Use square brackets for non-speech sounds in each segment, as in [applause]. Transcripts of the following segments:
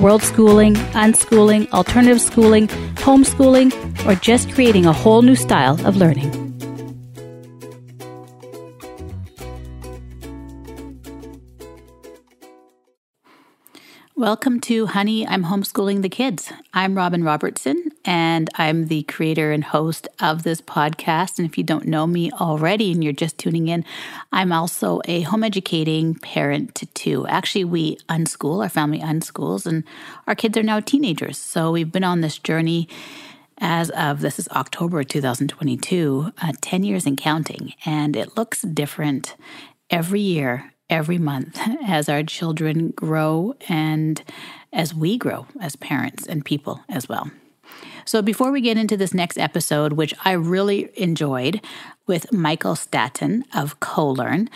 world schooling, unschooling, alternative schooling, homeschooling, or just creating a whole new style of learning. Welcome to Honey, I'm Homeschooling the Kids. I'm Robin Robertson, and I'm the creator and host of this podcast. And if you don't know me already and you're just tuning in, I'm also a home educating parent to two. Actually, we unschool, our family unschools, and our kids are now teenagers. So we've been on this journey as of this is October 2022, uh, 10 years and counting. And it looks different every year every month [laughs] as our children grow and as we grow as parents and people as well. So, before we get into this next episode, which I really enjoyed with Michael Staton of CoLearn,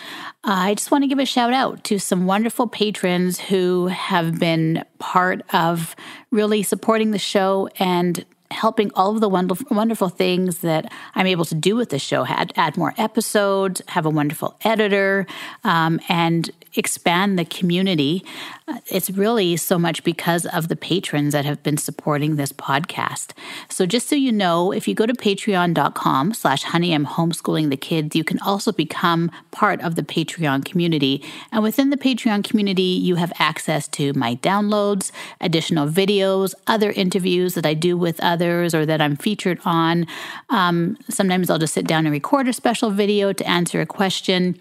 I just want to give a shout out to some wonderful patrons who have been part of really supporting the show and helping all of the wonderful, wonderful things that I'm able to do with the show. Add, add more episodes, have a wonderful editor, um, and expand the community. Uh, it's really so much because of the patrons that have been supporting this podcast. So just so you know, if you go to patreon.com slash honey, I'm homeschooling the kids, you can also become part of the Patreon community. And within the Patreon community, you have access to my downloads, additional videos, other interviews that I do with others or that I'm featured on. Um, sometimes I'll just sit down and record a special video to answer a question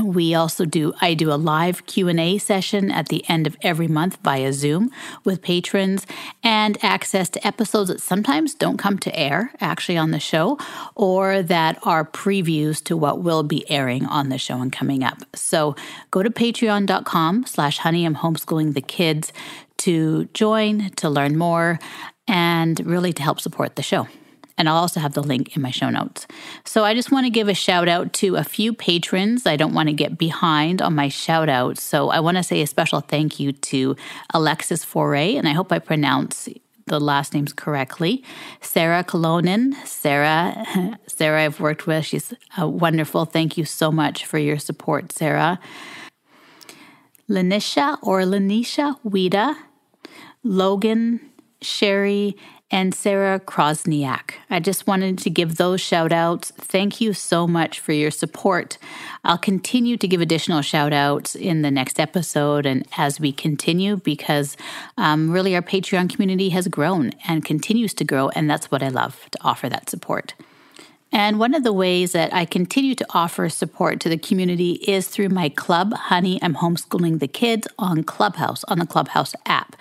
we also do i do a live q&a session at the end of every month via zoom with patrons and access to episodes that sometimes don't come to air actually on the show or that are previews to what will be airing on the show and coming up. So go to patreon.com slash honey i'm homeschooling the kids to join to learn more and really to help support the show and I'll also have the link in my show notes. So I just want to give a shout out to a few patrons. I don't want to get behind on my shout outs. So I want to say a special thank you to Alexis Foray, and I hope I pronounce the last names correctly. Sarah Kolonen. Sarah, [laughs] Sarah I've worked with. She's wonderful. Thank you so much for your support, Sarah. Lanisha or Lanisha Wida, Logan, Sherry, and Sarah Krosniak. I just wanted to give those shout outs. Thank you so much for your support. I'll continue to give additional shout outs in the next episode and as we continue because um, really our Patreon community has grown and continues to grow, and that's what I love to offer that support. And one of the ways that I continue to offer support to the community is through my club, Honey, I'm Homeschooling the Kids, on Clubhouse, on the Clubhouse app.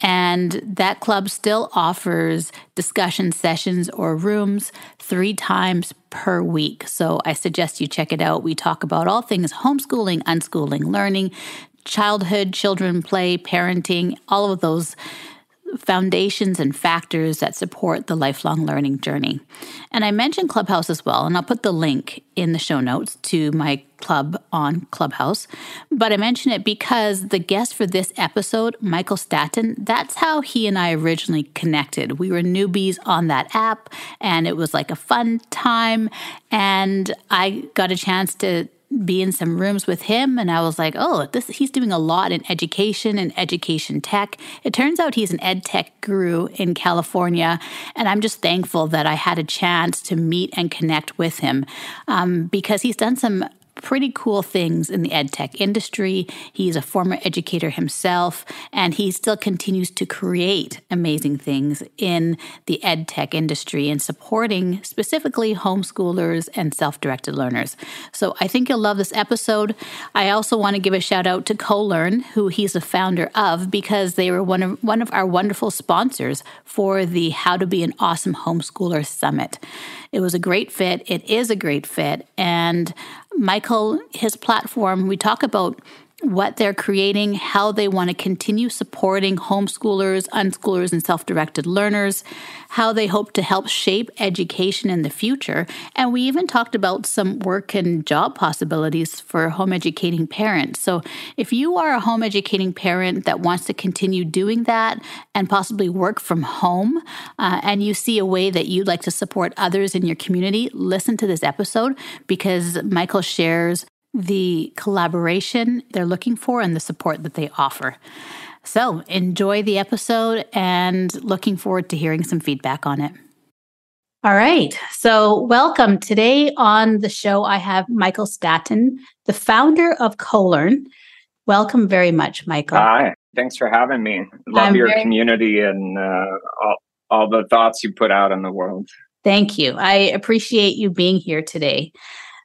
And that club still offers discussion sessions or rooms three times per week. So I suggest you check it out. We talk about all things homeschooling, unschooling, learning, childhood, children play, parenting, all of those foundations and factors that support the lifelong learning journey. And I mentioned Clubhouse as well, and I'll put the link in the show notes to my club on Clubhouse. But I mention it because the guest for this episode, Michael Staton, that's how he and I originally connected. We were newbies on that app, and it was like a fun time. And I got a chance to be in some rooms with him and I was like, "Oh, this he's doing a lot in education and education tech." It turns out he's an ed tech guru in California, and I'm just thankful that I had a chance to meet and connect with him um, because he's done some pretty cool things in the ed tech industry. He's a former educator himself, and he still continues to create amazing things in the ed tech industry and supporting specifically homeschoolers and self directed learners. So I think you'll love this episode. I also want to give a shout out to CoLearn, who he's a founder of, because they were one of one of our wonderful sponsors for the How to Be an Awesome Homeschooler Summit. It was a great fit. It is a great fit. And Michael, his platform, we talk about what they're creating, how they want to continue supporting homeschoolers, unschoolers, and self directed learners, how they hope to help shape education in the future. And we even talked about some work and job possibilities for home educating parents. So if you are a home educating parent that wants to continue doing that and possibly work from home, uh, and you see a way that you'd like to support others in your community, listen to this episode because Michael shares the collaboration they're looking for and the support that they offer. So enjoy the episode and looking forward to hearing some feedback on it. All right. So, welcome. Today on the show, I have Michael Staton, the founder of CoLearn. Welcome very much, Michael. Hi. Thanks for having me. Love I'm your very- community and uh, all, all the thoughts you put out in the world. Thank you. I appreciate you being here today.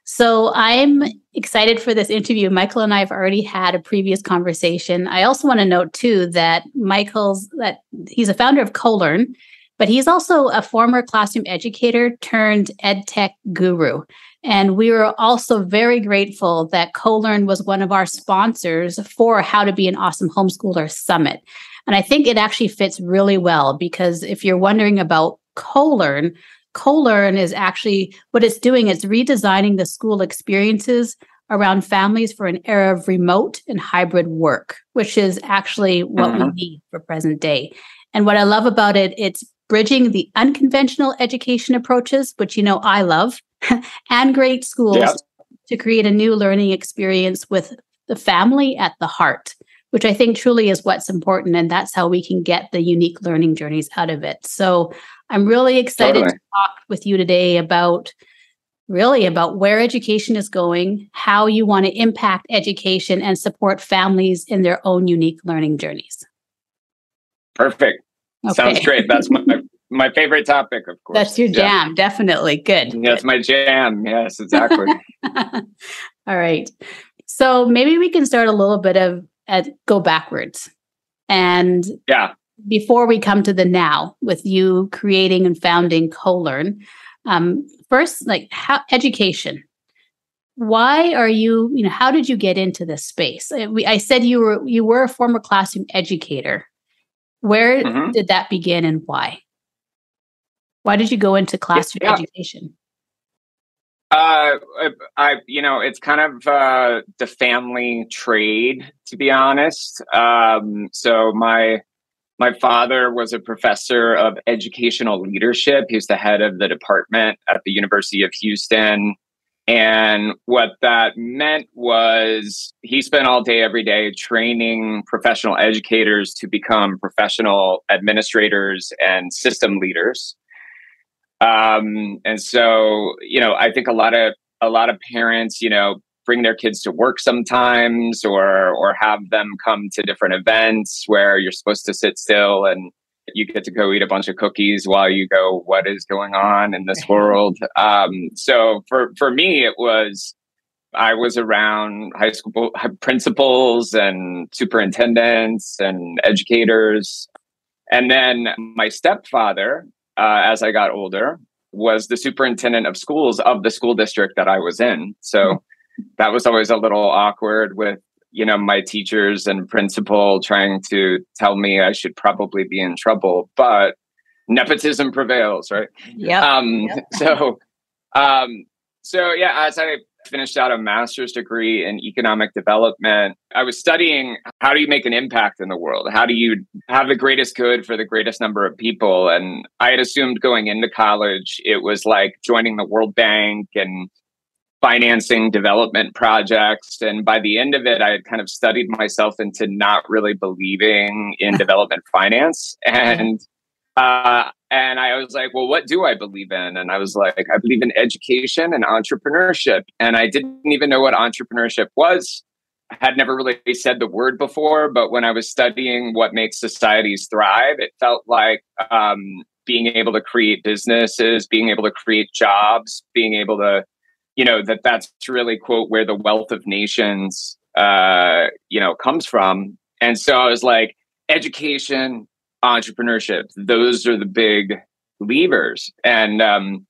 So I'm excited for this interview. Michael and I have already had a previous conversation. I also want to note too that Michael's that he's a founder of CoLearn, but he's also a former classroom educator turned ed tech guru. And we were also very grateful that CoLearn was one of our sponsors for How to Be an Awesome Homeschooler Summit. And I think it actually fits really well because if you're wondering about CoLearn, CoLearn is actually what it's doing is redesigning the school experiences around families for an era of remote and hybrid work, which is actually what we mm-hmm. need for present day. And what I love about it, it's bridging the unconventional education approaches, which you know I love, [laughs] and great schools yeah. to create a new learning experience with the family at the heart, which I think truly is what's important. And that's how we can get the unique learning journeys out of it. So I'm really excited totally. to talk with you today about really about where education is going, how you want to impact education and support families in their own unique learning journeys. Perfect. Okay. Sounds great. That's my [laughs] my favorite topic, of course. That's your jam, yeah. definitely. Good. That's my jam. Yes, [laughs] exactly. All right. So maybe we can start a little bit of at go backwards. And yeah before we come to the now with you creating and founding CoLearn, um, first, like how education. Why are you, you know, how did you get into this space? I, uh, we, I said you were you were a former classroom educator. Where mm-hmm. did that begin and why? Why did you go into classroom yeah. education? Uh, I, you know, it's kind of uh, the family trade, to be honest. Um, so my my father was a professor of educational leadership. He was the head of the department at the University of Houston. And what that meant was he spent all day, every day training professional educators to become professional administrators and system leaders. Um, and so, you know, I think a lot of a lot of parents, you know, bring their kids to work sometimes or or have them come to different events where you're supposed to sit still and you get to go eat a bunch of cookies while you go what is going on in this [laughs] world? Um, so for for me it was i was around high school principals and superintendents and educators. And then my stepfather uh, as i got older was the superintendent of schools of the school district that i was in. So that was always a little awkward with you know my teachers and principal trying to tell me I should probably be in trouble, but nepotism prevails, right? Yeah. Um, yep. [laughs] So, um, so yeah, as I finished out a master's degree in economic development, I was studying how do you make an impact in the world? How do you have the greatest good for the greatest number of people? And I had assumed going into college, it was like joining the World Bank and financing development projects. And by the end of it, I had kind of studied myself into not really believing in [laughs] development finance. And uh, and I was like, well, what do I believe in? And I was like, I believe in education and entrepreneurship. And I didn't even know what entrepreneurship was. I had never really said the word before, but when I was studying what makes societies thrive, it felt like um, being able to create businesses, being able to create jobs, being able to you know that that's really quote where the wealth of nations uh you know comes from and so i was like education entrepreneurship those are the big levers and um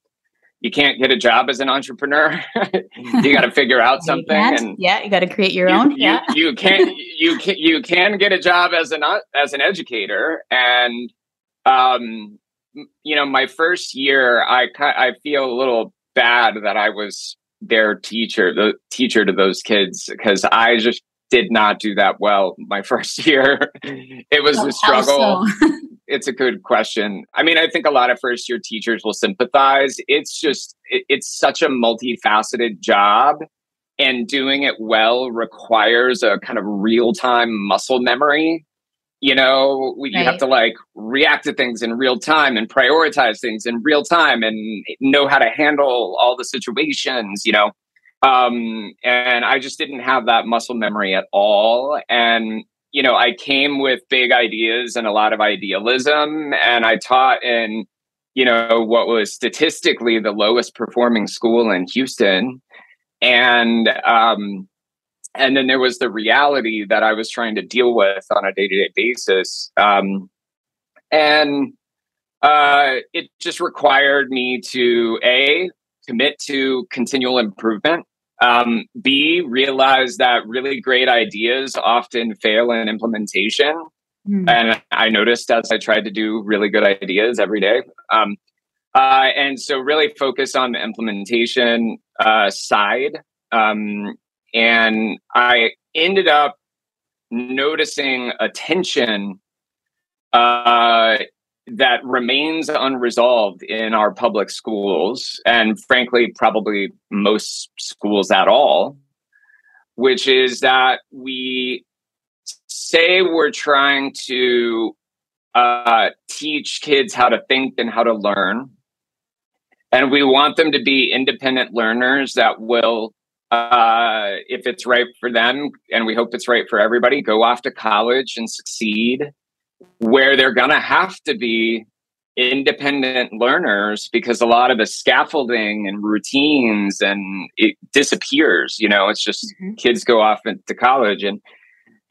you can't get a job as an entrepreneur. [laughs] you got to figure out [laughs] something. And yeah, you got to create your you, own. You, yeah, you can [laughs] you can you can get a job as an as an educator, and um, you know, my first year, I I feel a little bad that I was their teacher, the teacher to those kids, because I just did not do that well my [laughs] first year. it was a struggle. [laughs] it's a good question. I mean, I think a lot of first year teachers will sympathize. It's just, it, it's such a multifaceted job. And doing it well requires a kind of real time muscle memory. You know, right. you have to like react to things in real time and prioritize things in real time and know how to handle all the situations, you know. Um, and I just didn't have that muscle memory at all. And, you know, I came with big ideas and a lot of idealism, and I taught in, you know, what was statistically the lowest performing school in Houston. And, um, and then there was the reality that I was trying to deal with on a day to day basis. Um, and uh, it just required me to A, commit to continual improvement. Um, B, realize that really great ideas often fail in implementation. Mm. And I noticed as I tried to do really good ideas every day. Um, uh, and so, really focus on the implementation uh, side. Um, and I ended up noticing a tension uh, that remains unresolved in our public schools, and frankly, probably most schools at all, which is that we say we're trying to uh, teach kids how to think and how to learn. And we want them to be independent learners that will, uh, if it's right for them, and we hope it's right for everybody, go off to college and succeed where they're going to have to be independent learners because a lot of the scaffolding and routines and it disappears you know it's just mm-hmm. kids go off into college and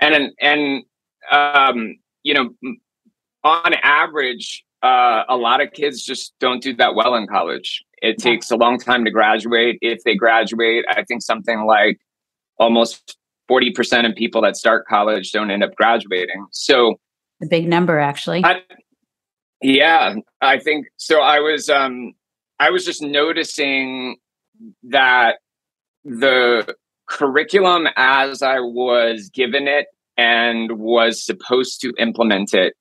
and and um you know on average uh, a lot of kids just don't do that well in college it yeah. takes a long time to graduate if they graduate i think something like almost 40% of people that start college don't end up graduating so a big number, actually. I, yeah, I think so. I was um, I was just noticing that the curriculum as I was given it and was supposed to implement it,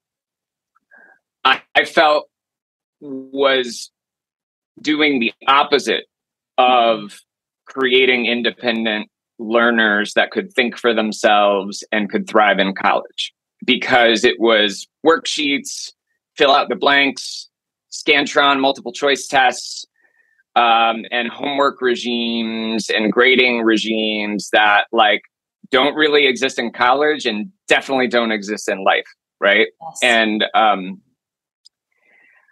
I, I felt was doing the opposite of creating independent learners that could think for themselves and could thrive in college because it was worksheets, fill out the blanks, Scantron multiple choice tests, um, and homework regimes and grading regimes that like don't really exist in college and definitely don't exist in life, right? Yes. And um,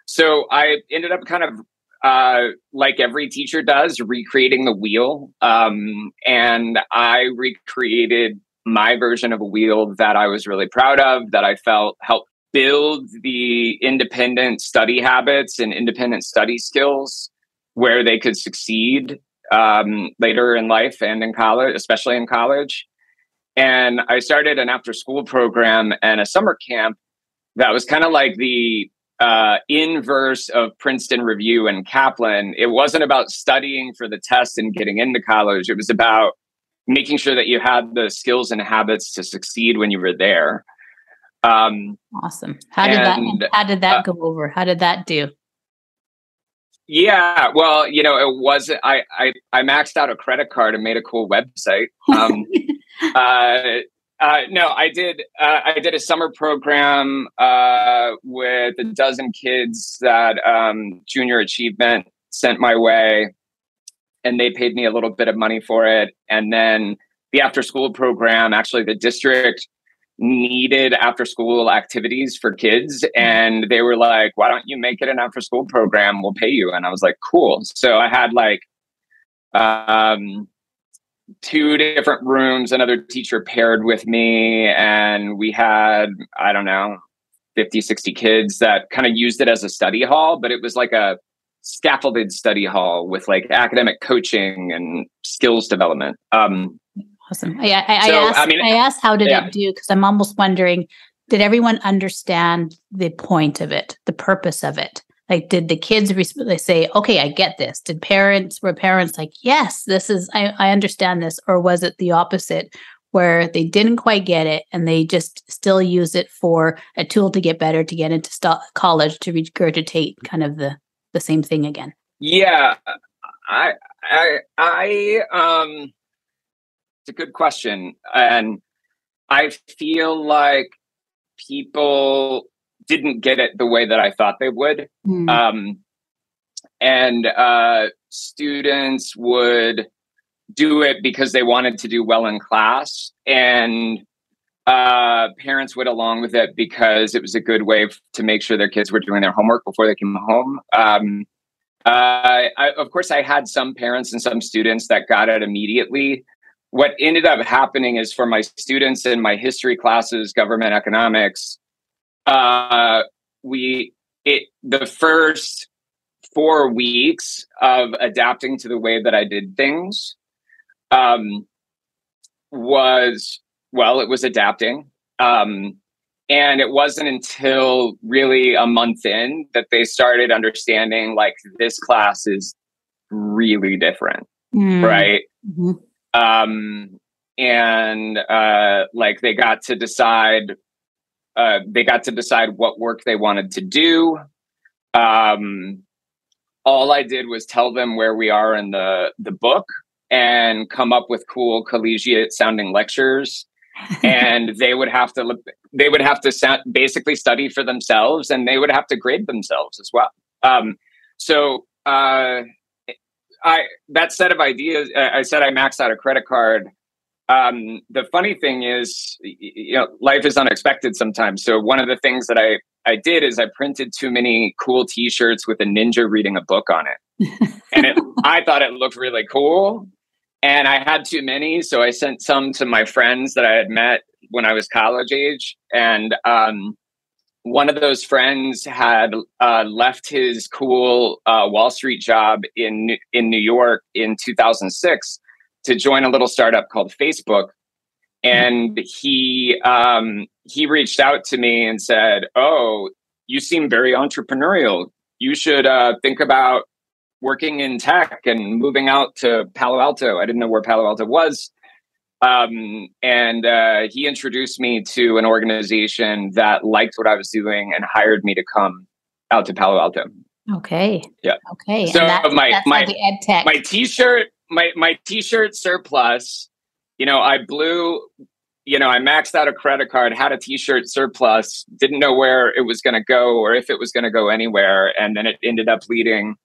so I ended up kind of uh, like every teacher does, recreating the wheel. Um, and I recreated my version of a wheel that I was really proud of, that I felt helped build the independent study habits and independent study skills where they could succeed um, later in life and in college, especially in college. And I started an after school program and a summer camp that was kind of like the uh, inverse of Princeton Review and Kaplan. It wasn't about studying for the test and getting into college. It was about making sure that you had the skills and habits to succeed when you were there. Um, awesome. How did and, that? How did that uh, go over? How did that do? Yeah, well, you know, it was I I I maxed out a credit card and made a cool website. [laughs] Um, uh, uh, no, I did. Uh, I did a summer program uh, with a dozen kids that um, Junior Achievement sent my way and they paid me a little bit of money for it. And then the after school program, actually, the district needed after school activities for kids. And they were like, why don't you make it an after school program? We'll pay you. And I was like, cool. So I had like, um, two different rooms another teacher paired with me and we had i don't know 50 60 kids that kind of used it as a study hall but it was like a scaffolded study hall with like academic coaching and skills development. Um, awesome. I, I, so, I, asked, I, mean, I asked how did yeah. it do because I'm almost wondering did everyone understand the point of it, the purpose of it? Like, did the kids they say, "Okay, I get this"? Did parents were parents like, "Yes, this is I, I understand this," or was it the opposite, where they didn't quite get it and they just still use it for a tool to get better, to get into st- college, to regurgitate kind of the the same thing again? Yeah, I I I um, it's a good question, and I feel like people didn't get it the way that I thought they would. Mm. Um, and uh, students would do it because they wanted to do well in class. And uh, parents went along with it because it was a good way f- to make sure their kids were doing their homework before they came home. Um, uh, I, of course, I had some parents and some students that got it immediately what ended up happening is for my students in my history classes, government economics, uh, we it the first four weeks of adapting to the way that I did things um, was well, it was adapting. Um, and it wasn't until really a month in that they started understanding like this class is really different, mm. right? Mm-hmm um, and uh, like they got to decide uh, they got to decide what work they wanted to do um, all i did was tell them where we are in the the book and come up with cool collegiate sounding lectures [laughs] and they would have to they would have to basically study for themselves and they would have to grade themselves as well um, so uh, I that set of ideas. I said I maxed out a credit card. Um, the funny thing is, you know, life is unexpected sometimes. So one of the things that I I did is I printed too many cool T-shirts with a ninja reading a book on it, [laughs] and it, I thought it looked really cool. And I had too many, so I sent some to my friends that I had met when I was college age, and um, one of those friends had uh, left his cool uh, Wall Street job in in New York in 2006 to join a little startup called Facebook, and he um, he reached out to me and said, "Oh, you seem very entrepreneurial. You should uh, think about working in tech and moving out to Palo Alto." I didn't know where Palo Alto was. Um, and uh, he introduced me to an organization that liked what I was doing and hired me to come out to Palo Alto. Okay. Yeah. Okay. So that's, my that's my tech. my t-shirt my my t-shirt surplus. You know, I blew. You know, I maxed out a credit card, had a t-shirt surplus, didn't know where it was going to go or if it was going to go anywhere, and then it ended up leading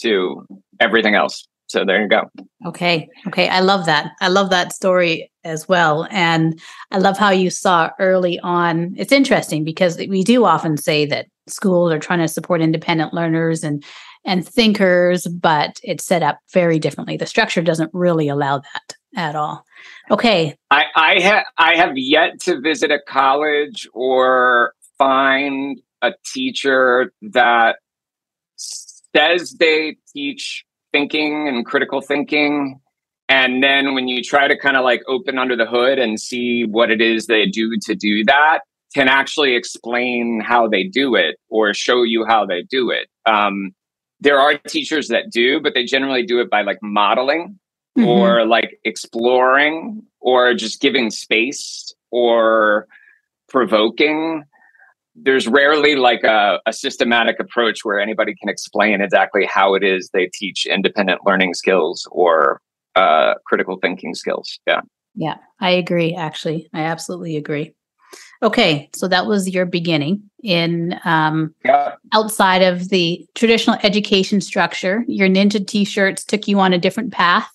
to everything else. So there you go. Okay. Okay. I love that. I love that story as well. And I love how you saw early on. It's interesting because we do often say that schools are trying to support independent learners and and thinkers, but it's set up very differently. The structure doesn't really allow that at all. Okay. I, I have I have yet to visit a college or find a teacher that says they teach thinking and critical thinking. And then when you try to kind of like open under the hood and see what it is they do to do that, can actually explain how they do it or show you how they do it. Um, there are teachers that do, but they generally do it by like modeling mm-hmm. or like exploring or just giving space or provoking there's rarely like a, a, systematic approach where anybody can explain exactly how it is they teach independent learning skills or uh, critical thinking skills. Yeah. Yeah, I agree. Actually, I absolutely agree. Okay, so that was your beginning in um, yeah. outside of the traditional education structure. Your ninja T-shirts took you on a different path,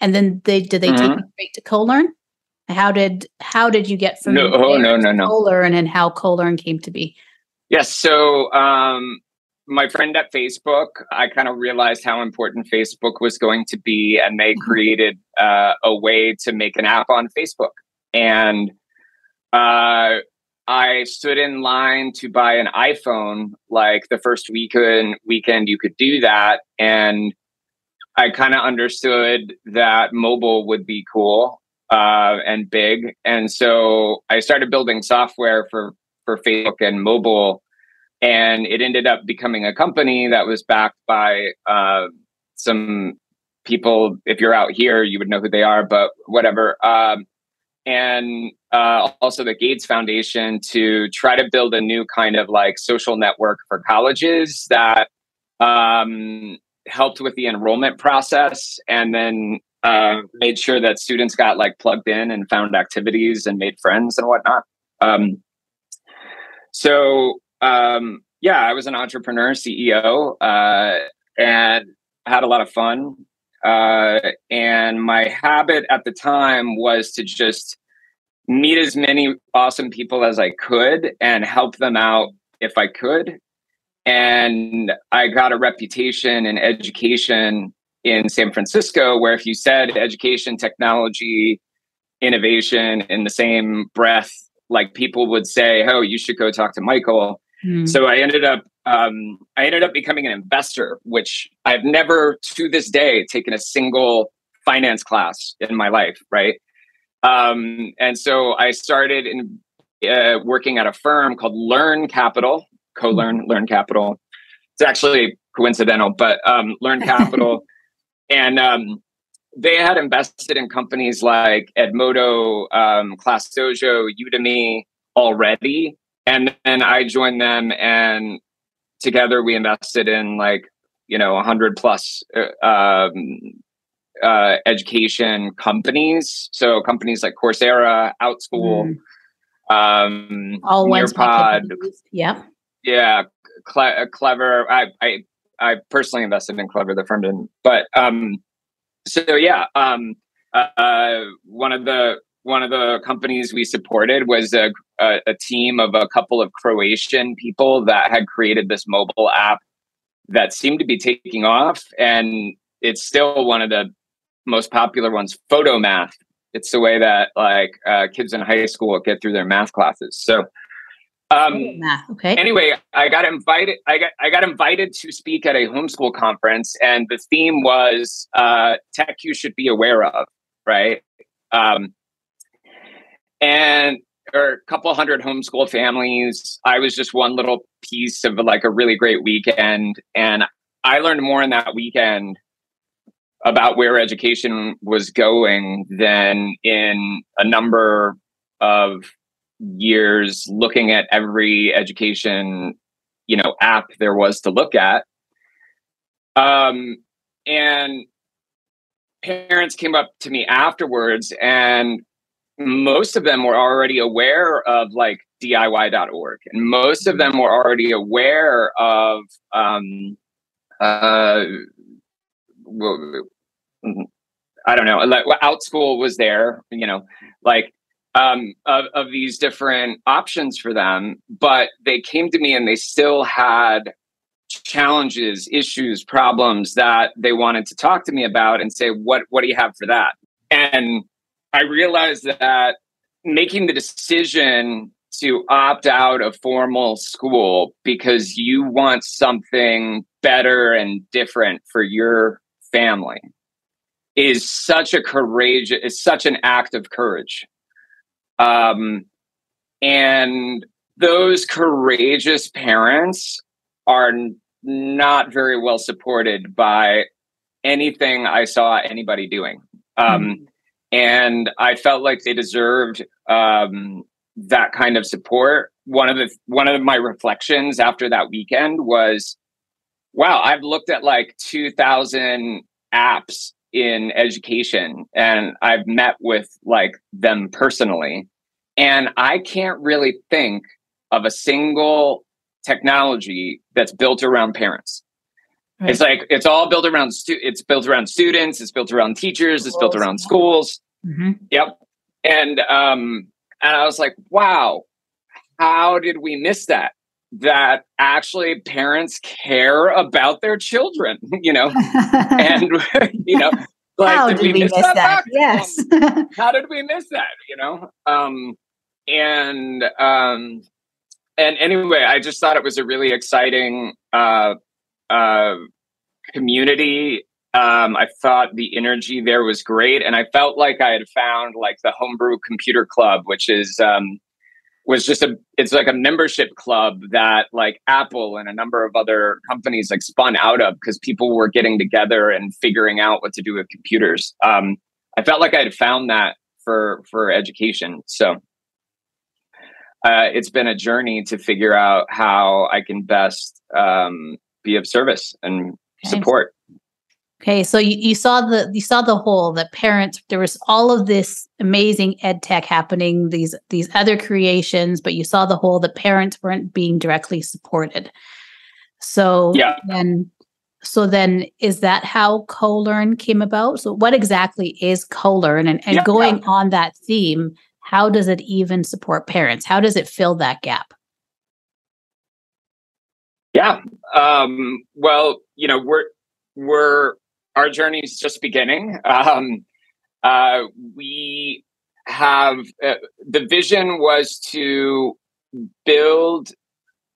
and then they did they mm-hmm. take you straight to co-learn? How did how did you get from no, oh, no, no, no. CoLearn and how CoLearn came to be? Yes, so um, my friend at Facebook, I kind of realized how important Facebook was going to be, and they mm-hmm. created uh, a way to make an app on Facebook. And uh, I stood in line to buy an iPhone like the first weekend weekend you could do that and I kind of understood that mobile would be cool uh, and big and so I started building software for for Facebook and mobile and it ended up becoming a company that was backed by uh, some people. If you're out here you would know who they are but whatever um, and uh, also the Gates Foundation to try to build a new kind of like social network for colleges that um, helped with the enrollment process and then uh, made sure that students got like plugged in and found activities and made friends and whatnot. Um, so um, yeah, I was an entrepreneur, CEO, uh, and had a lot of fun. Uh, and my habit at the time was to just meet as many awesome people as I could and help them out if I could. And I got a reputation in education in San Francisco, where if you said education, technology, innovation in the same breath, like people would say, "Oh, you should go talk to Michael." Mm. So I ended up um, I ended up becoming an investor, which I've never to this day taken a single finance class in my life. Right, um, and so I started in uh, working at a firm called Learn Capital, co-learn, Learn Capital. It's actually coincidental, but um, Learn [laughs] Capital, and um, they had invested in companies like Edmodo, um, Class Dojo, Udemy already, and then I joined them, and together we invested in like you know a hundred plus uh, um, uh, education companies. So companies like Coursera, Outschool, mm. um, all Nearpod. Yeah. Yeah. Cle- uh, clever. I, I, I personally invested in Clever, the firm didn't, but, um, so yeah, um, uh, one of the, one of the companies we supported was a, a, a team of a couple of Croatian people that had created this mobile app that seemed to be taking off and it's still one of the most popular ones, Photomath. It's the way that like uh, kids in high school get through their math classes. So, um, math. Okay. Anyway, I got invited. I got I got invited to speak at a homeschool conference, and the theme was uh, tech you should be aware of. Right. Um, and or a couple hundred homeschool families. I was just one little piece of like a really great weekend, and I learned more in that weekend about where education was going than in a number of years looking at every education you know app there was to look at um and parents came up to me afterwards and most of them were already aware of like diy.org and most of them were already aware of um uh. I don't know, like Outschool was there, you know, like um, of, of these different options for them, but they came to me and they still had challenges, issues, problems that they wanted to talk to me about and say, what, what do you have for that? And I realized that making the decision to opt out of formal school because you want something better and different for your family is such a courageous is such an act of courage. Um and those courageous parents are not very well supported by anything i saw anybody doing. Um mm-hmm. and i felt like they deserved um that kind of support. One of the one of my reflections after that weekend was wow i've looked at like 2000 apps in education and I've met with like them personally. And I can't really think of a single technology that's built around parents. Right. It's like it's all built around stu- it's built around students, it's built around teachers, it's built around schools. Mm-hmm. Yep. And um and I was like, wow, how did we miss that? That actually parents care about their children, [laughs] you know, and [laughs] [laughs] you know, like, how did, did we, miss, miss that? that? Yes. how did we miss that? You know, um, and um, and anyway, I just thought it was a really exciting uh, uh, community. Um, I thought the energy there was great, and I felt like I had found like the homebrew computer club, which is um, was just a it's like a membership club that like Apple and a number of other companies like spun out of because people were getting together and figuring out what to do with computers. Um, I felt like I had found that for for education. So uh, it's been a journey to figure out how I can best um, be of service and support. Okay, so you, you saw the you saw the hole that parents there was all of this amazing ed tech happening these these other creations, but you saw the hole that parents weren't being directly supported. So yeah. then so then is that how co-learn came about? So what exactly is co-learn and, and yeah, going yeah. on that theme, how does it even support parents? How does it fill that gap? Yeah. Um, well, you know, we're we're our journey is just beginning. Um, uh, we have uh, the vision was to build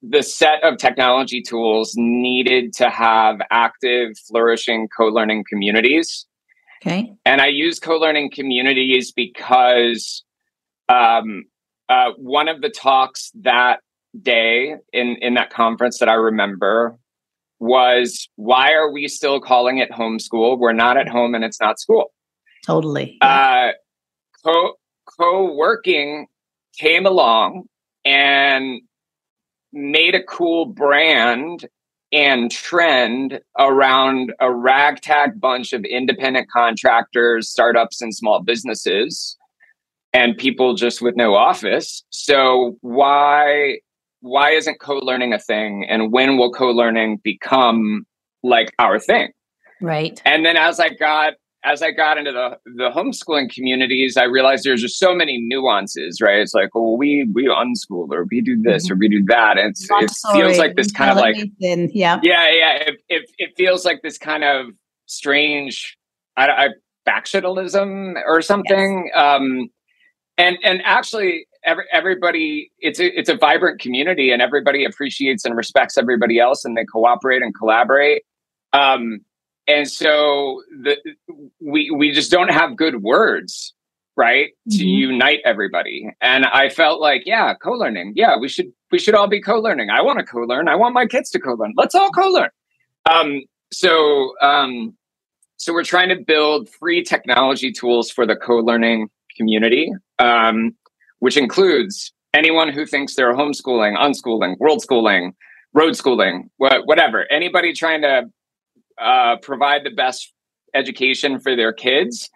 the set of technology tools needed to have active, flourishing co learning communities. Okay. And I use co learning communities because um, uh, one of the talks that day in, in that conference that I remember was why are we still calling it homeschool? We're not at home and it's not school. Totally. Uh, co co working came along and made a cool brand and trend around a ragtag bunch of independent contractors, startups, and small businesses, and people just with no office. So why why isn't co-learning a thing and when will co-learning become like our thing? Right. And then as i got as i got into the the homeschooling communities i realized there's just so many nuances right? It's like well we we unschool or we do this mm-hmm. or we do that. And it feels like this kind of like yeah yeah yeah. It, it, it feels like this kind of strange I, I factionalism or something. Yes. um and and actually every, everybody it's a, it's a vibrant community and everybody appreciates and respects everybody else and they cooperate and collaborate. Um, and so the we we just don't have good words right mm-hmm. to unite everybody. And i felt like yeah co-learning. Yeah we should we should all be co-learning. I want to co-learn. I want my kids to co-learn. Let's all co-learn. Um, so um, so we're trying to build free technology tools for the co-learning community. Um, which includes anyone who thinks they're homeschooling, unschooling, world schooling, road schooling, wh- whatever. Anybody trying to uh, provide the best education for their kids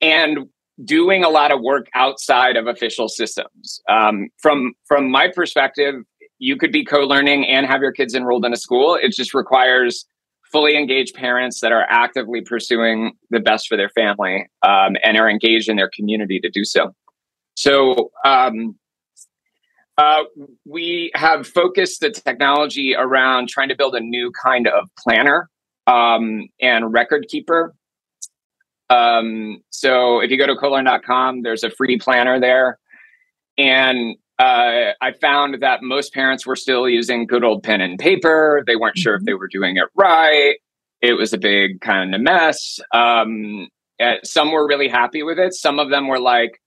and doing a lot of work outside of official systems. Um, from from my perspective, you could be co-learning and have your kids enrolled in a school. It just requires fully engaged parents that are actively pursuing the best for their family um, and are engaged in their community to do so. So um, uh, we have focused the technology around trying to build a new kind of planner um, and record keeper. Um, so if you go to colearn.com, there's a free planner there. And uh, I found that most parents were still using good old pen and paper. They weren't sure if mm-hmm. they were doing it right. It was a big kind of mess. Um, eh, some were really happy with it. Some of them were like,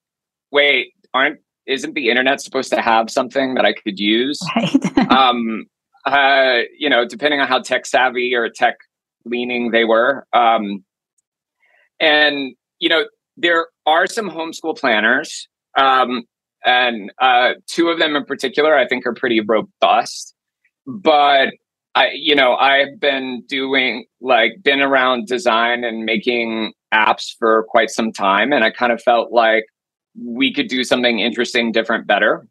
wait, aren't isn't the internet supposed to have something that I could use? Right. [laughs] um, uh, you know, depending on how tech savvy or tech leaning they were. Um, and you know, there are some homeschool planners, um, and uh, two of them in particular, I think, are pretty robust. But I, you know, I've been doing like been around design and making apps for quite some time, and I kind of felt like we could do something interesting, different, better.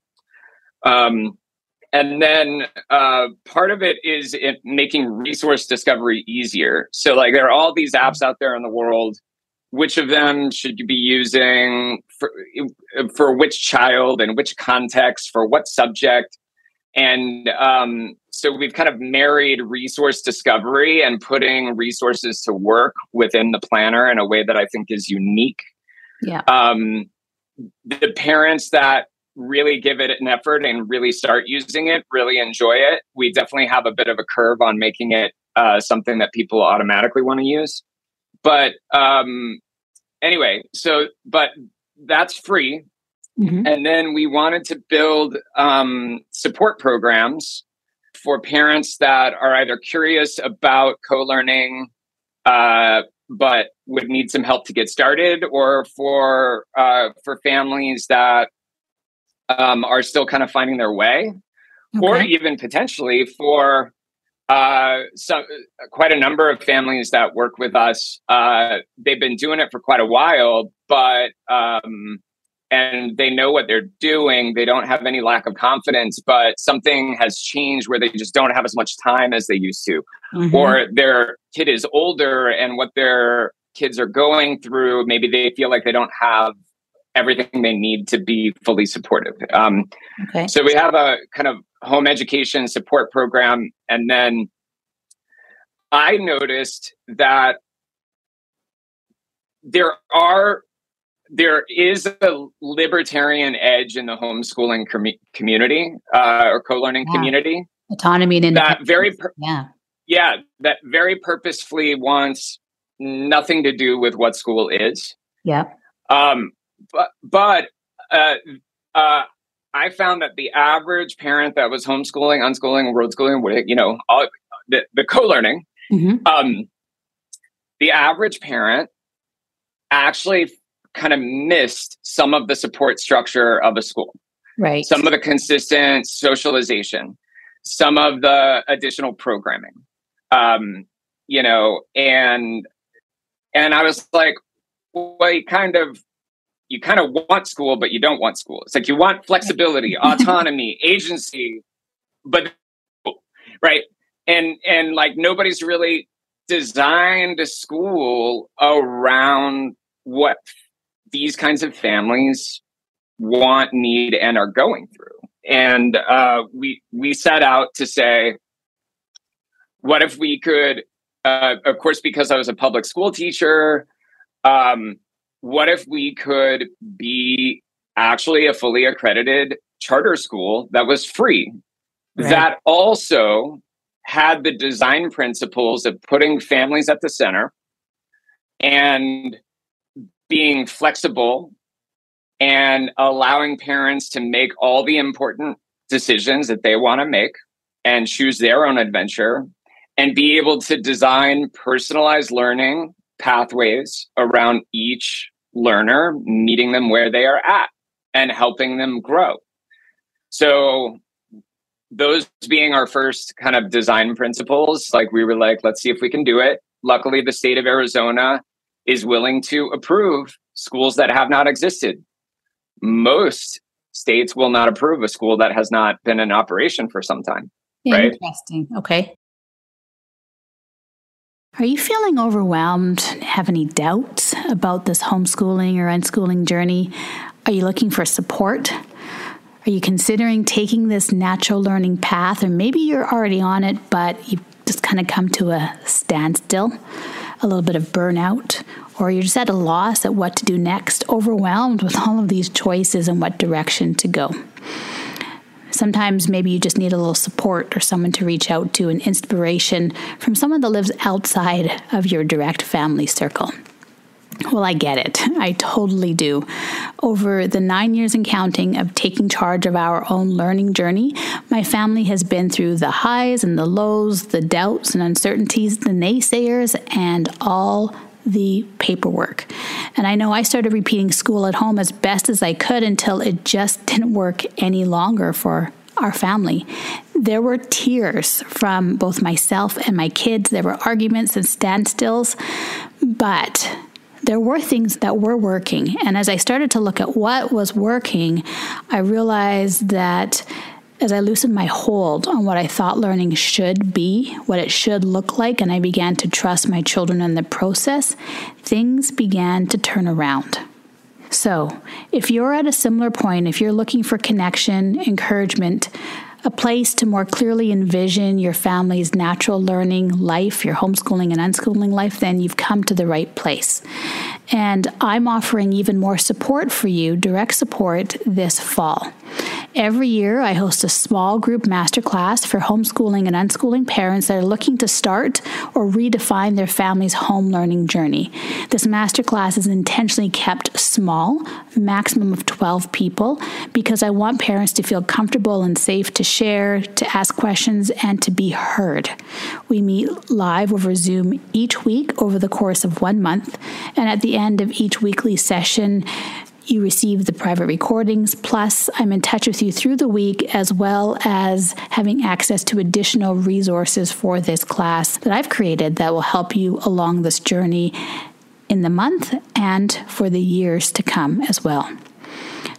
Um, and then uh, part of it is it making resource discovery easier. So, like, there are all these apps out there in the world. Which of them should you be using for, for which child and which context for what subject? And um, so we've kind of married resource discovery and putting resources to work within the planner in a way that I think is unique. Yeah. Um, the parents that really give it an effort and really start using it, really enjoy it. We definitely have a bit of a curve on making it uh, something that people automatically want to use. But um, anyway, so but that's free. Mm-hmm. And then we wanted to build um, support programs for parents that are either curious about co learning, uh, but would need some help to get started, or for uh, for families that um, are still kind of finding their way, okay. or even potentially for uh, so quite a number of families that work with us. Uh, they've been doing it for quite a while, but um, and they know what they're doing. They don't have any lack of confidence, but something has changed where they just don't have as much time as they used to, mm-hmm. or their kid is older and what their kids are going through, maybe they feel like they don't have everything they need to be fully supportive. Um, okay. So we have a kind of home education support program, and then I noticed that there are there is a libertarian edge in the homeschooling com- community uh, or co-learning yeah. community. Autonomy and that very pur- yeah yeah that very purposefully wants nothing to do with what school is. Yeah. Um, but but uh, uh, I found that the average parent that was homeschooling, unschooling, road schooling, you know, all, the, the co-learning, mm-hmm. um, the average parent actually kind of missed some of the support structure of a school. Right. Some of the consistent socialization, some of the additional programming. Um, you know, and and I was like, well, you kind of you kind of want school, but you don't want school. It's like you want flexibility, [laughs] autonomy, agency, but right. And and like nobody's really designed a school around what these kinds of families want, need, and are going through. And uh, we we set out to say, what if we could? Uh, of course, because I was a public school teacher, um, what if we could be actually a fully accredited charter school that was free, right. that also had the design principles of putting families at the center and being flexible and allowing parents to make all the important decisions that they want to make and choose their own adventure and be able to design personalized learning pathways around each learner, meeting them where they are at and helping them grow. So, those being our first kind of design principles, like we were like, let's see if we can do it. Luckily, the state of Arizona is willing to approve schools that have not existed. Most states will not approve a school that has not been in operation for some time. Right? Interesting. Okay. Are you feeling overwhelmed? Have any doubts about this homeschooling or unschooling journey? Are you looking for support? Are you considering taking this natural learning path, or maybe you're already on it, but you've just kind of come to a standstill? A little bit of burnout, or you're just at a loss at what to do next, overwhelmed with all of these choices and what direction to go. Sometimes maybe you just need a little support or someone to reach out to, an inspiration from someone that lives outside of your direct family circle. Well, I get it. [laughs] I totally do. Over the nine years and counting of taking charge of our own learning journey, my family has been through the highs and the lows, the doubts and uncertainties, the naysayers, and all the paperwork. And I know I started repeating school at home as best as I could until it just [laughs] didn't work any longer for our family. There were tears from both myself and my kids. There were arguments and standstills, but there were things that were working. And as I started to look at what was working, I realized that as I loosened my hold on what I thought learning should be, what it should look like, and I began to trust my children in the process, things began to turn around. So, if you're at a similar point, if you're looking for connection, encouragement, a place to more clearly envision your family's natural learning life, your homeschooling and unschooling life, then you've come to the right place. And I'm offering even more support for you, direct support, this fall. Every year, I host a small group masterclass for homeschooling and unschooling parents that are looking to start or redefine their family's home learning journey. This masterclass is intentionally kept small, maximum of 12 people, because I want parents to feel comfortable and safe to share, to ask questions, and to be heard. We meet live over Zoom each week over the course of one month, and at the end of each weekly session, you receive the private recordings. Plus, I'm in touch with you through the week, as well as having access to additional resources for this class that I've created that will help you along this journey in the month and for the years to come as well.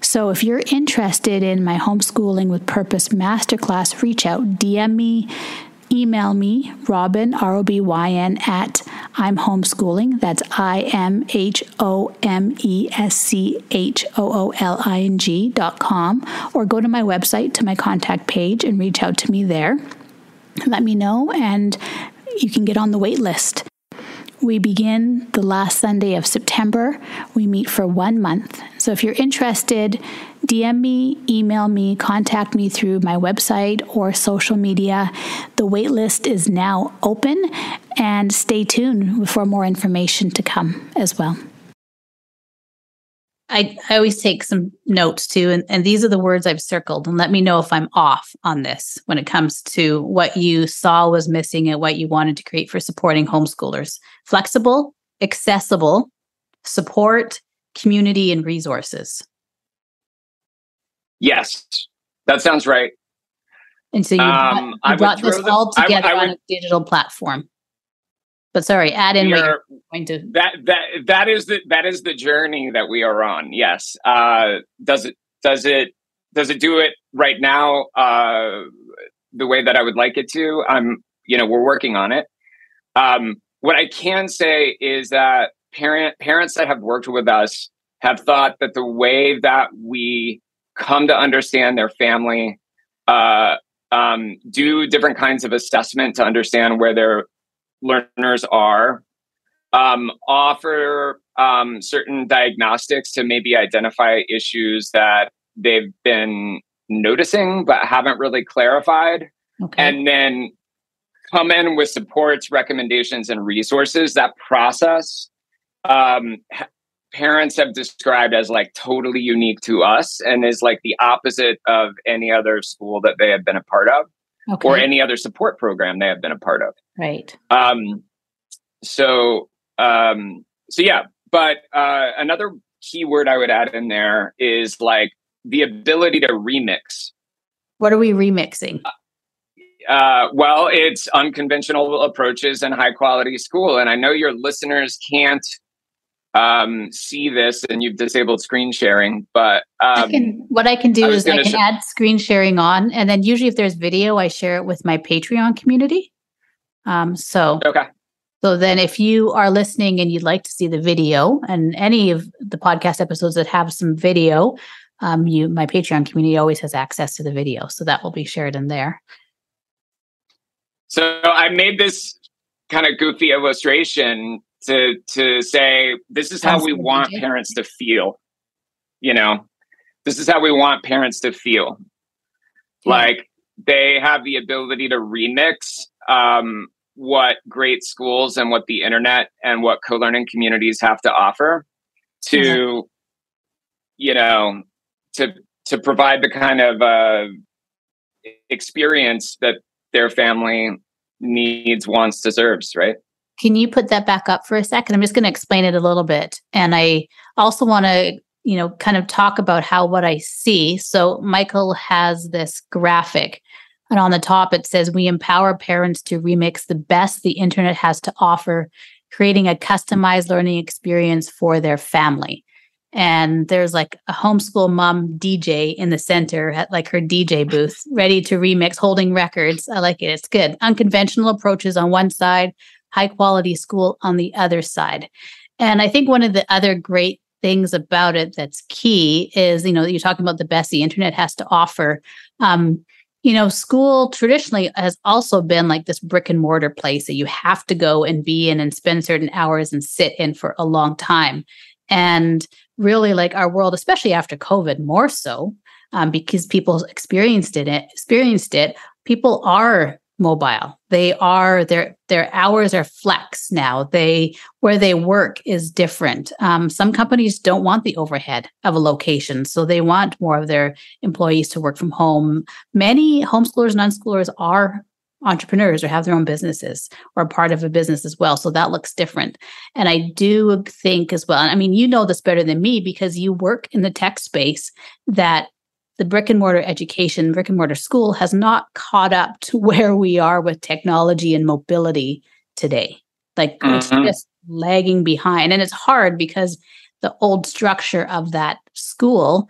So, if you're interested in my homeschooling with purpose masterclass, reach out, DM me, email me, Robyn, R O B Y N, at I'm homeschooling. That's I M H O M E S C H O O L I N G dot com, or go to my website to my contact page and reach out to me there. Let me know, and you can get on the wait list. We begin the last Sunday of September. We meet for one month. So if you're interested, DM me, email me, contact me through my website or social media. The waitlist is now open and stay tuned for more information to come as well. I, I always take some notes too, and, and these are the words I've circled. And let me know if I'm off on this when it comes to what you saw was missing and what you wanted to create for supporting homeschoolers flexible, accessible, support, community, and resources. Yes, that sounds right. And so you, um, brought, you brought this all together I, I would, on a digital platform. But sorry, add in you're going to that that that is the that is the journey that we are on. Yes. Uh, does it does it does it do it right now uh, the way that I would like it to? I'm you know we're working on it. Um, what I can say is that parent parents that have worked with us have thought that the way that we come to understand their family, uh, um, do different kinds of assessment to understand where their learners are, um, offer um, certain diagnostics to maybe identify issues that they've been noticing but haven't really clarified. Okay. And then come in with supports, recommendations, and resources. That process um, parents have described as like totally unique to us and is like the opposite of any other school that they have been a part of okay. or any other support program they have been a part of. Right. Um, so, um, so yeah, but uh, another key word I would add in there is like the ability to remix. What are we remixing? Uh, well, it's unconventional approaches and high quality school. And I know your listeners can't um, see this and you've disabled screen sharing, but um, I can, what I can do I is I can sh- add screen sharing on, and then usually if there's video, I share it with my Patreon community. Um, so okay. So then, if you are listening and you'd like to see the video and any of the podcast episodes that have some video, um, you my Patreon community always has access to the video, so that will be shared in there. So I made this kind of goofy illustration to to say this is how we want parents to feel you know this is how we want parents to feel yeah. like they have the ability to remix um, what great schools and what the internet and what co-learning communities have to offer to mm-hmm. you know to to provide the kind of uh, experience that their family needs wants deserves right can you put that back up for a second? I'm just going to explain it a little bit. And I also want to, you know, kind of talk about how what I see. So Michael has this graphic. And on the top, it says, We empower parents to remix the best the internet has to offer, creating a customized learning experience for their family. And there's like a homeschool mom DJ in the center at like her DJ booth, ready to remix, holding records. I like it. It's good. Unconventional approaches on one side, high quality school on the other side. And I think one of the other great things about it that's key is, you know, you're talking about the best the internet has to offer. Um, you know, school traditionally has also been like this brick and mortar place that you have to go and be in and spend certain hours and sit in for a long time. And really, like our world, especially after COVID, more so um, because people experienced it, experienced it. People are mobile. They are their their hours are flex now. They where they work is different. Um, some companies don't want the overhead of a location, so they want more of their employees to work from home. Many homeschoolers and unschoolers are entrepreneurs or have their own businesses or part of a business as well. So that looks different. And I do think as well, I mean, you know this better than me because you work in the tech space that the brick and mortar education, brick and mortar school has not caught up to [laughs] where we are with technology and mobility today. Like mm-hmm. it's just lagging behind. And it's hard because the old structure of that school,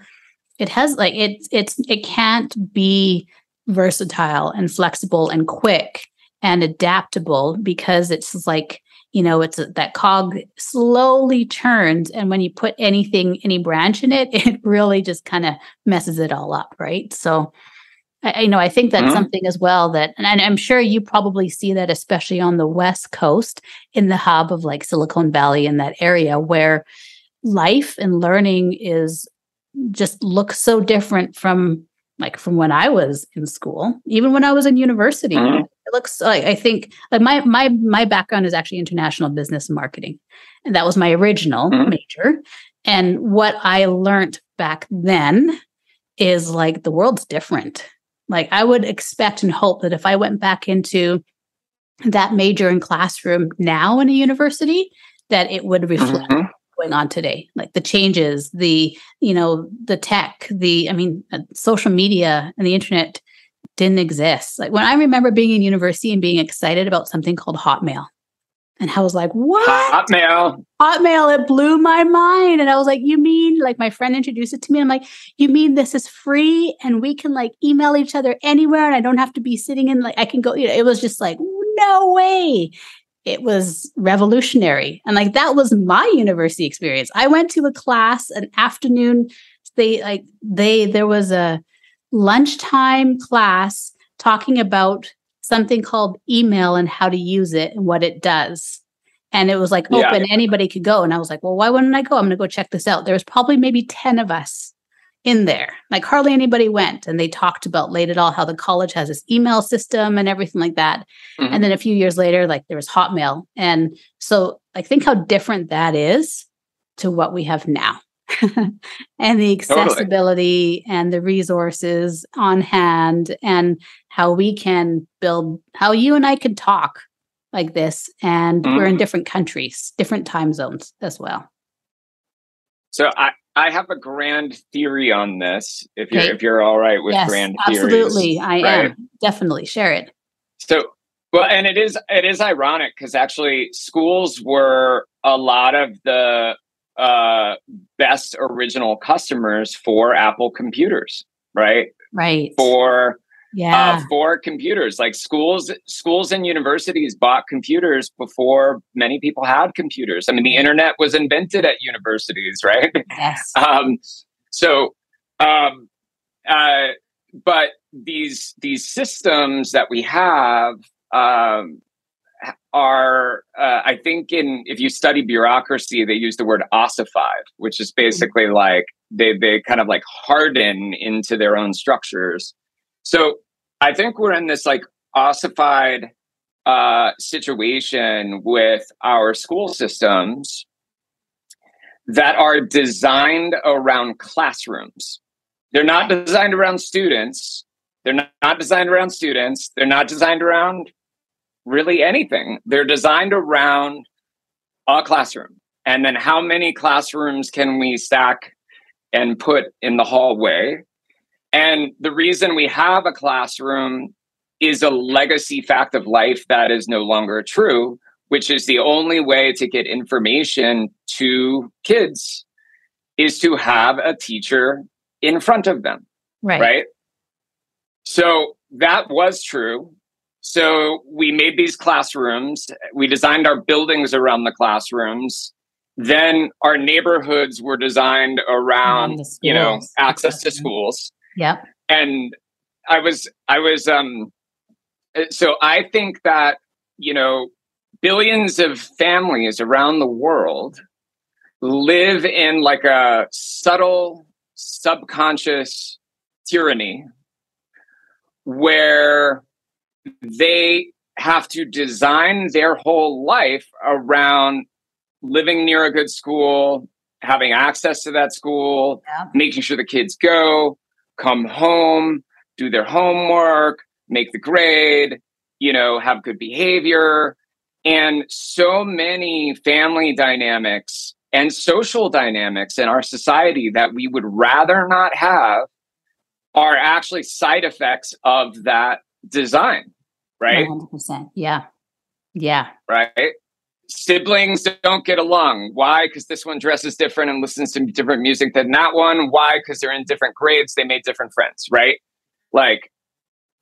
it has like it's it's it can't be versatile and flexible and quick and adaptable because it's like you know it's a, that cog slowly turns and when you put anything any branch in it [laughs] it really just kind of messes it all up right so I, you know i think that's mm-hmm. something as well that and i'm sure you probably see that especially on the west coast in the hub of like silicon valley in that area where life and learning is just looks so different from like from when I was in school, even when I was in university. Mm-hmm. It looks like I think like my my my background is actually international business marketing. And that was my original mm-hmm. major. And what I learned back then is like the world's different. Like I would expect and hope that if I went back into that major in classroom now in a university, that it would reflect mm-hmm going on today like the changes the you know the tech the i mean uh, social media and the internet didn't exist. Like when i remember being in university and being excited about something called hotmail and i was like what? Hotmail. Hotmail it blew my mind and i was like you mean like my friend introduced it to me i'm like you mean this is free and we can like email each other anywhere and i don't have to be sitting in like i can go you know it was just like no way it was revolutionary. And like that was my university experience. I went to a class, an afternoon, they like they there was a lunchtime class talking about something called email and how to use it and what it does. And it was like open, yeah. anybody could go. And I was like, well, why wouldn't I go? I'm gonna go check this out. There was probably maybe 10 of us in there. Like hardly anybody went and they talked about late at all how the college has this email system and everything like that. Mm-hmm. And then a few years later, like there was Hotmail. And so like think how different that is to what we have now. [laughs] and the accessibility totally. and the resources on hand and how we can build how you and I can talk like this and mm-hmm. we're in mm-hmm. different countries, different time zones as well. So I, I have a grand theory on this. If you're okay. if you're all right with yes, grand theories, absolutely, I right? am definitely share it. So well, and it is it is ironic because actually schools were a lot of the uh, best original customers for Apple computers, right? Right. For yeah. Uh, for computers. Like schools, schools and universities bought computers before many people had computers. I mean, the internet was invented at universities, [laughs] right? Yes. um, so, um, uh, but these these systems that we have um, are, uh, I think, in if you study bureaucracy, they use the word ossified, which is basically mm-hmm. like they they kind of like harden into their own structures so I think we're in this like ossified uh, situation with our school systems that are designed around classrooms. They're not designed around students. They're not, not designed around students. They're not designed around really anything. They're designed around a classroom. And then how many classrooms can we stack and put in the hallway? And the reason we have a classroom is a legacy fact of life that is no longer true, which is the only way to get information to kids is to have a teacher in front of them. Right. Right. So that was true. So we made these classrooms, we designed our buildings around the classrooms. Then our neighborhoods were designed around, you know, access to schools. Yeah. And I was I was um so I think that you know billions of families around the world live in like a subtle subconscious tyranny where they have to design their whole life around living near a good school, having access to that school, yeah. making sure the kids go, come home, do their homework, make the grade, you know, have good behavior. And so many family dynamics and social dynamics in our society that we would rather not have are actually side effects of that design, right? 100%. Yeah. Yeah. Right. Siblings don't get along. Why? Because this one dresses different and listens to different music than that one. Why? Because they're in different grades. They made different friends, right? Like,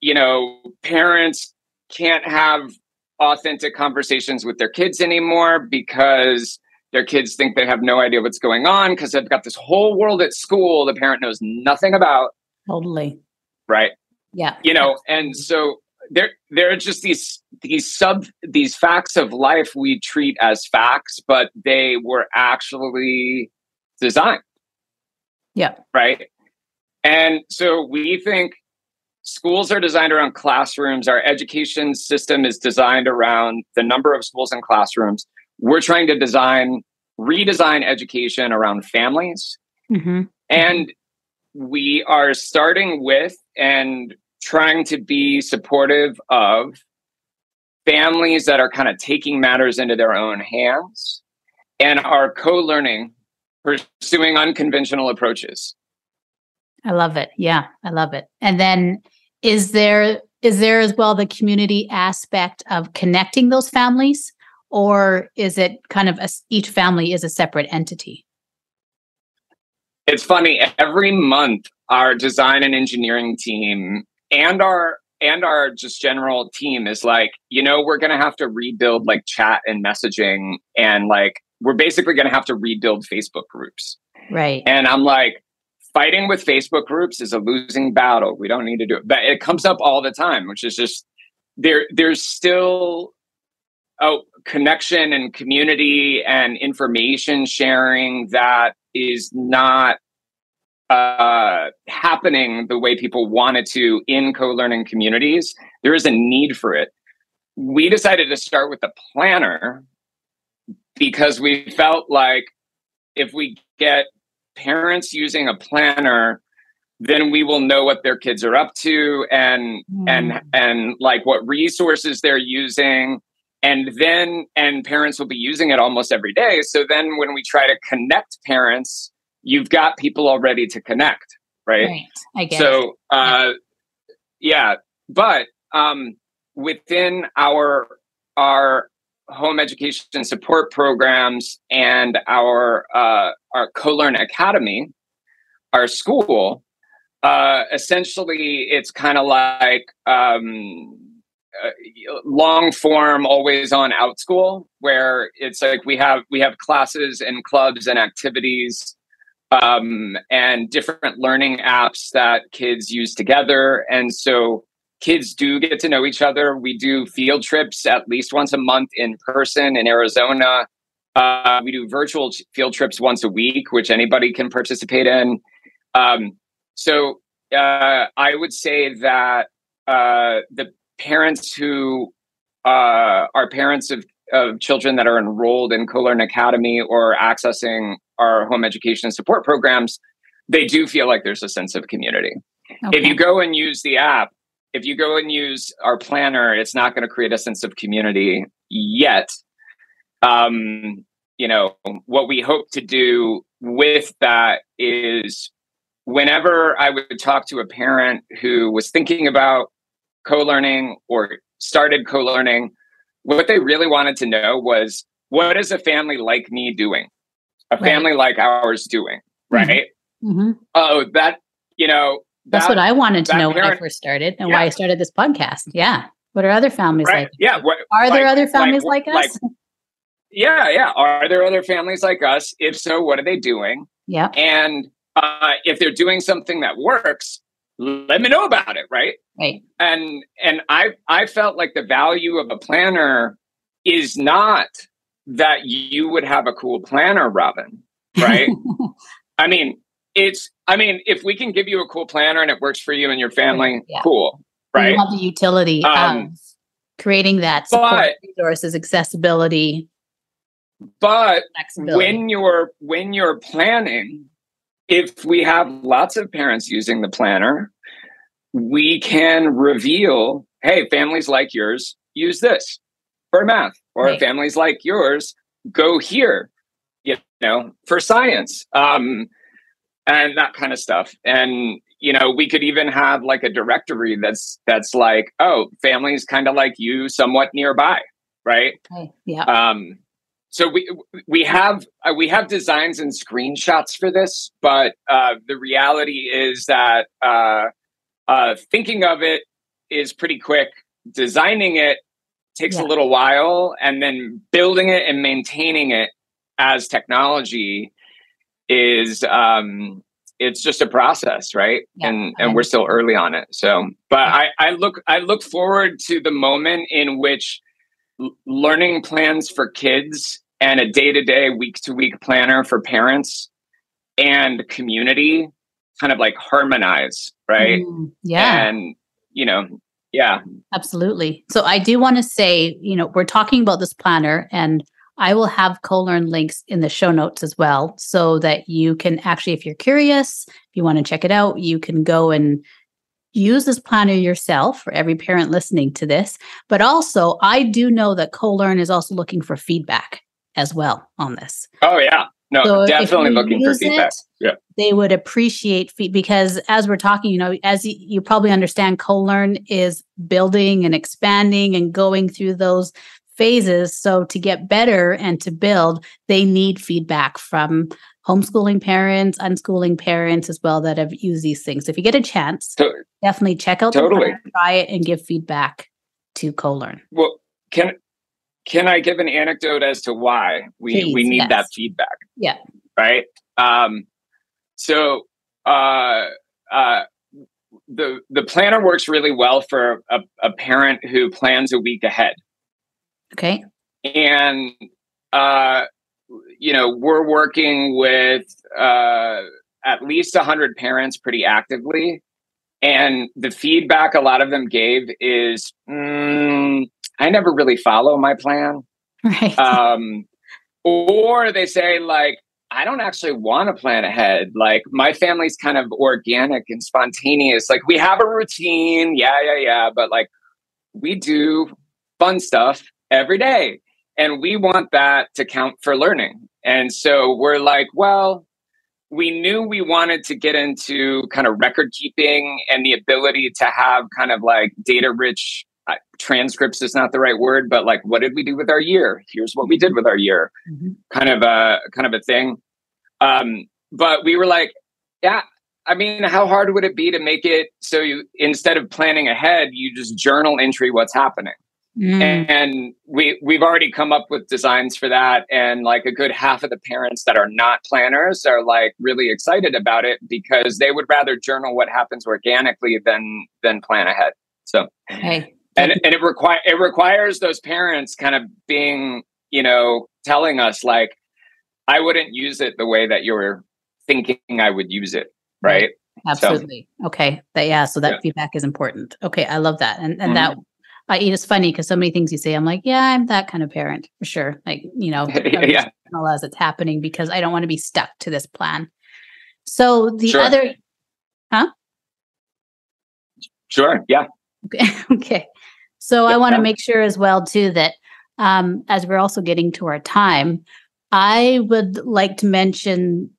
you know, parents can't have authentic conversations with their kids anymore because their kids think they have no idea what's going on because they've got this whole world at school the parent knows nothing about. Totally. Right. Yeah. You know, and so there there are just these these sub these facts of life we treat as facts, but they were actually designed. Yeah. Right. And so we think schools are designed around classrooms. Our education system is designed around the number of schools and classrooms. We're trying to design, redesign education around families. Mm-hmm. And we are starting with and trying to be supportive of families that are kind of taking matters into their own hands and are co learning, pursuing unconventional approaches. I love it. Yeah, I love it. And then is there is there as well the community aspect of connecting those families or is it kind of a, each family is a separate entity? It's funny. Every month, our design and engineering team and our and our just general team is like, you know, we're going to have to rebuild like chat and messaging, and like we're basically going to have to rebuild Facebook groups. Right. And I'm like, fighting with Facebook groups is a losing battle. We don't need to do it, but it comes up all the time, which is just there. There's still a connection and community and information sharing that is not uh, happening the way people want it to in co-learning communities. There is a need for it. We decided to start with the planner because we felt like if we get parents using a planner then we will know what their kids are up to and mm. and and like what resources they're using and then and parents will be using it almost every day so then when we try to connect parents you've got people already to connect right, right. I guess. so uh yeah. yeah but um within our our home education support programs and our uh our co-learn academy our school uh essentially it's kind of like um uh, long form always on Outschool where it's like we have we have classes and clubs and activities um, and different learning apps that kids use together. And so kids do get to know each other. We do field trips at least once a month in person in arizona. Uh, we do virtual field trips once a week which anybody can participate in. Um, so uh, i would say that uh, the parents who uh, are parents of, of children that are enrolled in Co-Learn Academy or accessing our home education support programs, they do feel like there's a sense of community. Okay. If you go and use the app, if you go and use our planner, it's not going to create a sense of community yet. Um, you know, what we hope to do with that is whenever I would talk to a parent who was thinking about co-learning or started co-learning what they really wanted to know was what is a family like me doing a right. family like ours doing mm-hmm. right mm-hmm. oh that you know that, that's what i wanted to know parent, when i first started and yeah. why i started this podcast yeah what are other families right. like yeah what, are like, there other families like, like us yeah yeah are there other families like us if so what are they doing yeah and uh, if they're doing something that works let me know about it, right? Right. And and I I felt like the value of a planner is not that you would have a cool planner, Robyn, right? [laughs] I mean, it's I mean, if we can give you a cool planner and it works for you and your family, yeah. cool, right? The utility um, of creating that support but, resources, accessibility. But when you're when you're planning, if we have lots of parents using the planner, we can reveal, hey, families like yours use this for math, or right. families like yours go here, you know, for science, um, and that kind of stuff. And you know, we could even have like a directory that's that's like, oh, families kind of like you, somewhat nearby, right? Yeah. Um, so we we have uh, we have designs and screenshots for this, but uh, the reality is that uh, uh, thinking of it is pretty quick. Designing it takes yeah. a little while, and then building it and maintaining it as technology is um, it's just a process, right? Yeah. And and we're still early on it. So, but. I I look I look forward to the moment in which learning plans for kids and a day-to-day week-to-week planner for parents and community kind of like harmonize right mm, yeah and you know yeah. Absolutely. So i do want to say you know we're talking about this planner and i will have co-learn links in the show notes as well so that you can actually if you're curious if you want to check it out you can go and use this planner yourself for every parent listening to this. But also i do know that co-learn is also looking for feedback as well on this. Oh yeah. No, so definitely looking for feedback. It, yeah. They would appreciate feedback because as we're talking, you know, as you, you probably understand, co-learn is building and expanding and going through those phases. So to get better and to build, they need feedback from homeschooling parents, unschooling parents as well that have used these things. So if you get a chance, definitely check out totally. the try it and give feedback to co-learn. Well, can can I give an anecdote as to why we, Please, we need yes. that feedback? Yeah. Right. Um, so uh, uh, the the planner works really well for a, a parent who plans a week ahead. Okay. And uh, you know, we're working with uh, at least hundred parents pretty actively, and the feedback a lot of them gave is. Mm, I never really follow my plan. [laughs] Right. Um, or they say like, I don't actually want to plan ahead. Like my family's kind of organic and spontaneous. Like we have a routine, yeah, yeah, yeah, but like we do fun stuff every day. And we want that to count for learning. And so we're like, well, we knew we wanted to get into kind of record keeping and the ability to have kind of like data rich transcripts is not the right word, but like, what did we do with our year? Here's what we did with our year, mm-hmm. kind of a kind of a thing. Um, but we were like, yeah, I mean, how hard would it be to make it so you instead of planning ahead, you just journal entry what's happening? Mm. And we we've already come up with designs for that, and like a good half of the parents that are not planners are like really excited about it because they would rather journal what happens organically than than plan ahead. So hey, and and it require it requires those parents kind of being you know telling us like i wouldn't use it the way that you're thinking i would use it right absolutely so, okay that yeah so that yeah. feedback is important okay i love that and and mm-hmm. that I, it's funny because so many things you say, I'm like, yeah, I'm that kind of parent for sure. Like, you know, [laughs] yeah. as it's happening because I don't want to be stuck to this plan. So the sure. other, huh? Sure. Yeah. [laughs] Okay. okay. So I want to make sure as well too that um, as we're also getting to our time, I would like to mention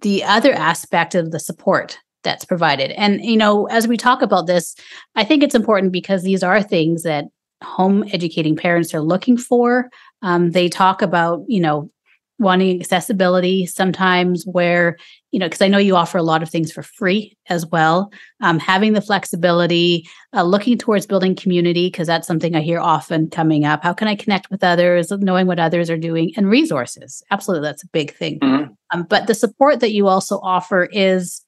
the other aspect of the support that's provided. And you know, as we talk about this, I think it's important because these are things that home educating parents are looking for. Um, they talk about, you know, wanting accessibility sometimes where you know because i know you offer a lot of things for free as well. Um, having the flexibility uh, looking towards building community because that's something i hear often coming up. How can i connect with others knowing what others are doing and resources? Absolutely that's a big thing. Mm-hmm. um, but the support that you also offer is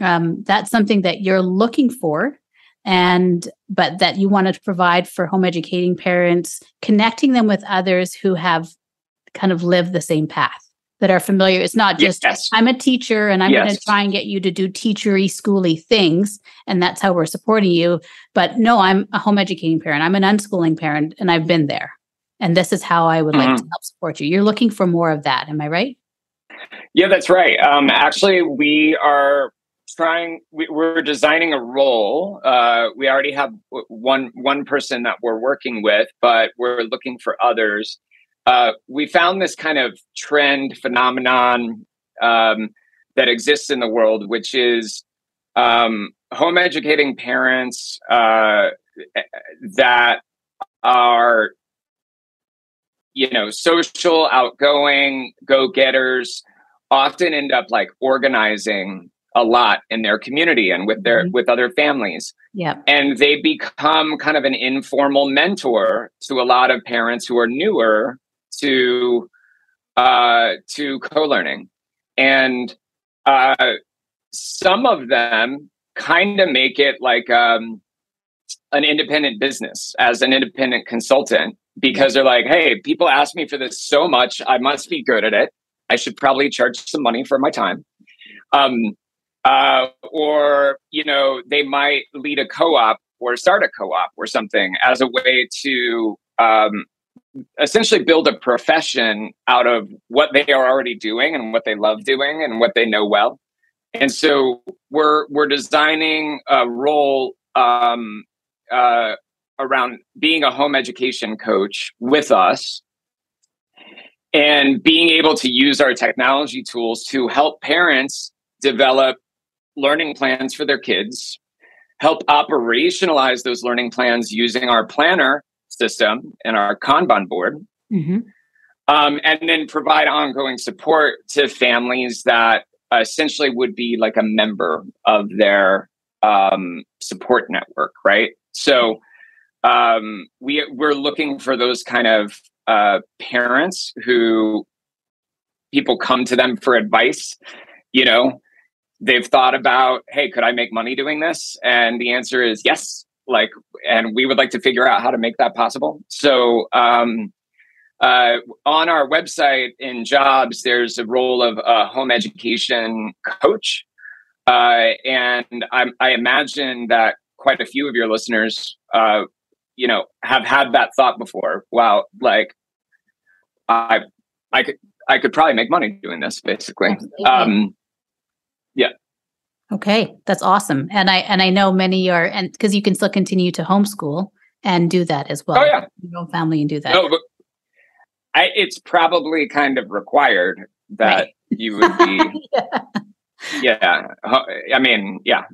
um, that's something that you're looking for and but that you wanted to provide for home educating parents connecting them with others who have kind of lived the same path that are familiar. It's not just yes. i'm a teacher and i'm yes. going to try and get you to do teachery schooly things and that's how we're supporting you. But no i'm a home educating parent. I'm an unschooling parent and i've been there. And this is how i would mm-hmm. like to help support you. You're looking for more of that. Am i right? Yeah that's right. Um, actually we are trying we, are designing a role. Uh, we already have one one person that we're working with but we're looking for others uh, we found this kind of trend phenomenon um, that exists in the world which is um, home educating parents uh, that are you know social outgoing go-getters often end up like organizing a lot in their community and with their mm-hmm. with other families. Yeah. And they become kind of an informal mentor to a lot of parents who are newer to uh to co-learning. And uh some of them kind of make it like um an independent business as an independent consultant because they're like, hey, people ask me for this so much, I must be good at it. I should probably charge some money for my time. Um, uh, or you know they might lead a co-op or start a co-op or something as a way to um, essentially build a profession out of what they are already doing and what they love doing and what they know well. And so we're we're designing a role um, uh, around being a home education coach with us and being able to use our technology tools to help parents develop learning plans for their kids, help operationalize those learning plans using our planner system and our Kanban board, mm-hmm. um, and then provide ongoing support to families that essentially would be like a member of their um, support network, right? So um, we we're looking for those kind of uh, parents who people come to them for advice. You know, they've thought about, hey, could I make money doing this? And the answer is yes. Like, and we would like to figure out how to make that possible. So, um, uh, on our website in jobs, there's a role of a home education coach. Uh, and I, I, imagine that quite a few of your listeners, uh, you know, have had that thought before. Wow, like I, I could, I could probably make money doing this, basically. Um. Okay, that's awesome. And I and I know many are and because you can still continue to homeschool and do that as well. Oh yeah, your own family and do that. No, but I, it's probably kind of required that right. you would be. [laughs] yeah. yeah, I mean, yeah.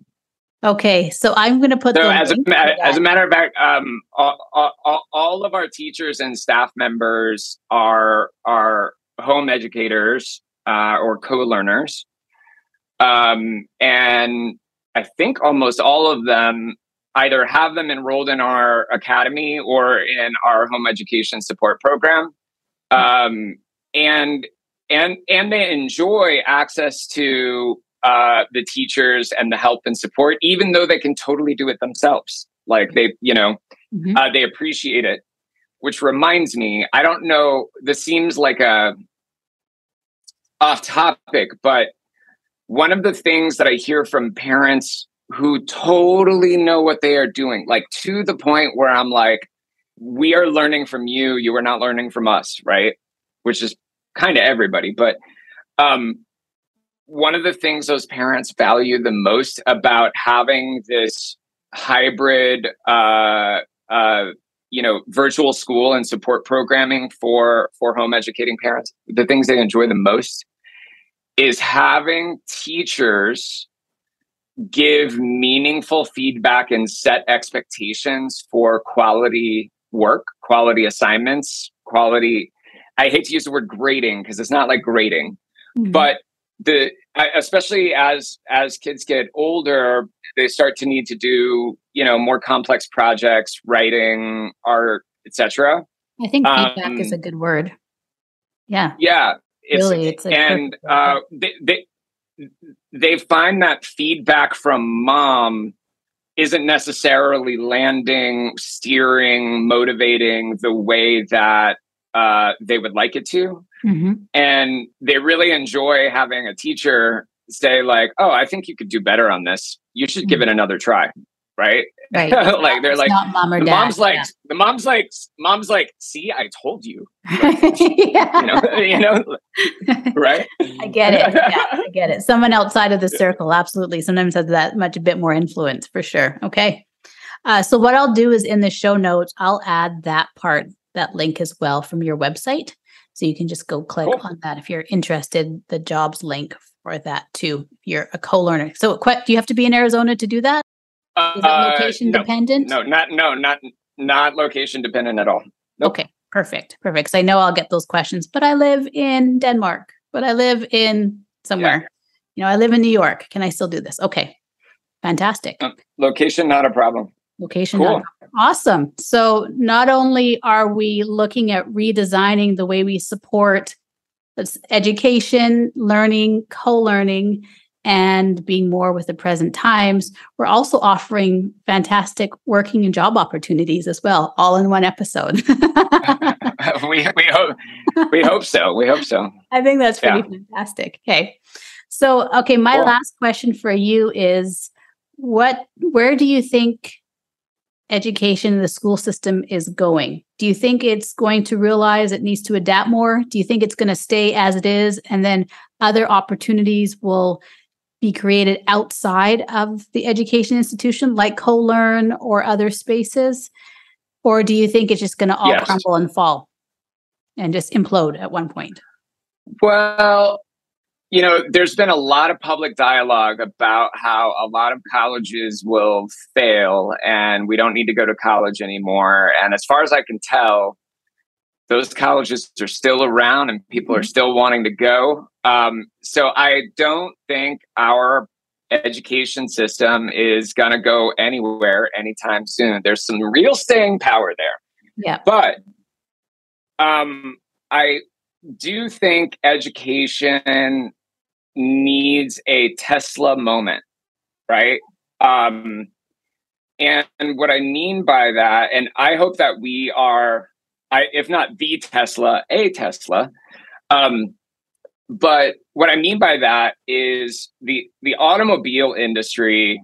Okay, so I'm going to put. So as a, as a matter of fact, um, all, all, all of our teachers and staff members are are home educators uh, or co-learners. Um, and I think almost all of them either have them enrolled in our academy or in our home education support program. Um, and and and they enjoy access to uh, the teachers and the help and support, even though they can totally do it themselves. Like they, you know, mm-hmm. uh, they appreciate it. Which reminds me, I don't know. This seems like a off topic, but one of the things that I hear from parents who totally know what they are doing, like to the point where I'm like, we are learning from you, you are not learning from us, right? Which is kind of everybody. But um, one of the things those parents value the most about having this hybrid, uh, uh, you know, virtual school and support programming for for home educating parents, the things they enjoy the most is having teachers give meaningful feedback and set expectations for quality work, quality assignments, quality. I hate to use the word grading because it's not like grading, mm-hmm. but the especially as as kids get older, they start to need to do you know more complex projects, writing, art, etc. I think feedback um, is a good word. Yeah. Yeah, it's, really, it's and uh, they, they they find that feedback from mom isn't necessarily landing, steering, motivating the way that uh, they would like it to. Mm-hmm. And they really enjoy having a teacher say, like, oh, I think you could do better on this. You should mm-hmm. give it another try right? Right. [laughs] like they're like mom or the dad. mom's like yeah. the mom's like mom's like, see, I told you. [laughs] yeah. [laughs] You know, you know, right? I get it. Yeah, I get it. Someone outside of the circle, absolutely. Sometimes has that much a bit more influence for sure. Okay. Uh, so what I'll do is in the show notes, I'll add that part, that link as well from your website. So you can just go click cool. on that if you're interested, the jobs link for that too. If you're a co-learner. So do you have to be in Arizona to do that? Is that uh, location no, dependent? No, not no, not not location dependent at all. Nope. Okay, perfect, perfect. Because I know I'll get those questions, but I live in Denmark, but I live in somewhere. Yeah. You know, I live in New York. Can I still do this? Okay, fantastic. Uh, location not a problem. Location cool. awesome. So not only are we looking at redesigning the way we support education, learning, co-learning, and being more with the present times, we're also offering fantastic working and job opportunities as well, all in one episode. [laughs] we we hope we hope so. We hope so. I think that's pretty yeah. fantastic. Okay. So, okay, my cool. last question for you is what where do you think education in the school system is going? Do you think it's going to realize it needs to adapt more? Do you think it's going to stay as it is and then other opportunities will be created outside of the education institution, like CoLearn or other spaces? Or do you think it's just going to all yes. crumble and fall and just implode at one point? Well, you know, there's been a lot of public dialogue about how a lot of colleges will fail and we don't need to go to college anymore. And as far as I can tell, those colleges are still around and people are mm-hmm. still wanting to go. Um, so I don't think our education system is going to go anywhere anytime soon. There's some real staying power there. Yeah. But um, I do think education needs a Tesla moment, right? Um, and what I mean by that, and I hope that we are I, if not the Tesla, a Tesla. Um, but what I mean by that is the the automobile industry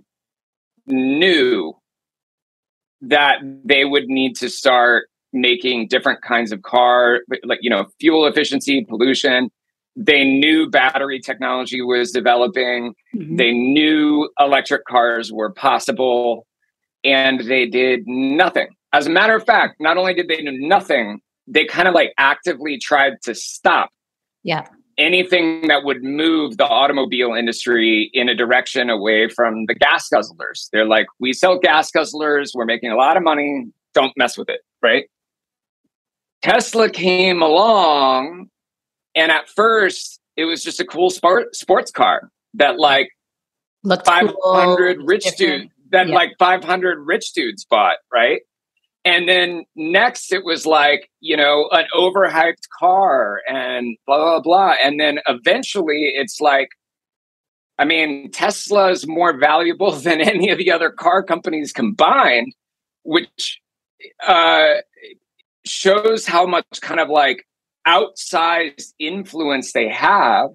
knew that they would need to start making different kinds of car, like you know, fuel efficiency, pollution. They knew battery technology was developing. Mm-hmm. They knew electric cars were possible, and they did nothing as a matter of fact, not only did they do nothing, they kind of like actively tried to stop yeah. Anything that would move the automobile industry in a direction away from the gas guzzlers. They're like, we sell gas guzzlers, we're making a lot of money, don't mess with it, right? Tesla came along, and at first, it was just a cool sport, sports car that like Looked 500 cool, rich dudes that yeah. like 500 rich dudes bought, right? And then next it was like, you know, an overhyped car and blah, blah, blah. And then eventually it's like, I mean, Tesla is more valuable [laughs] than any of the other car companies combined, which uh, shows how much kind of like outsized influence they have.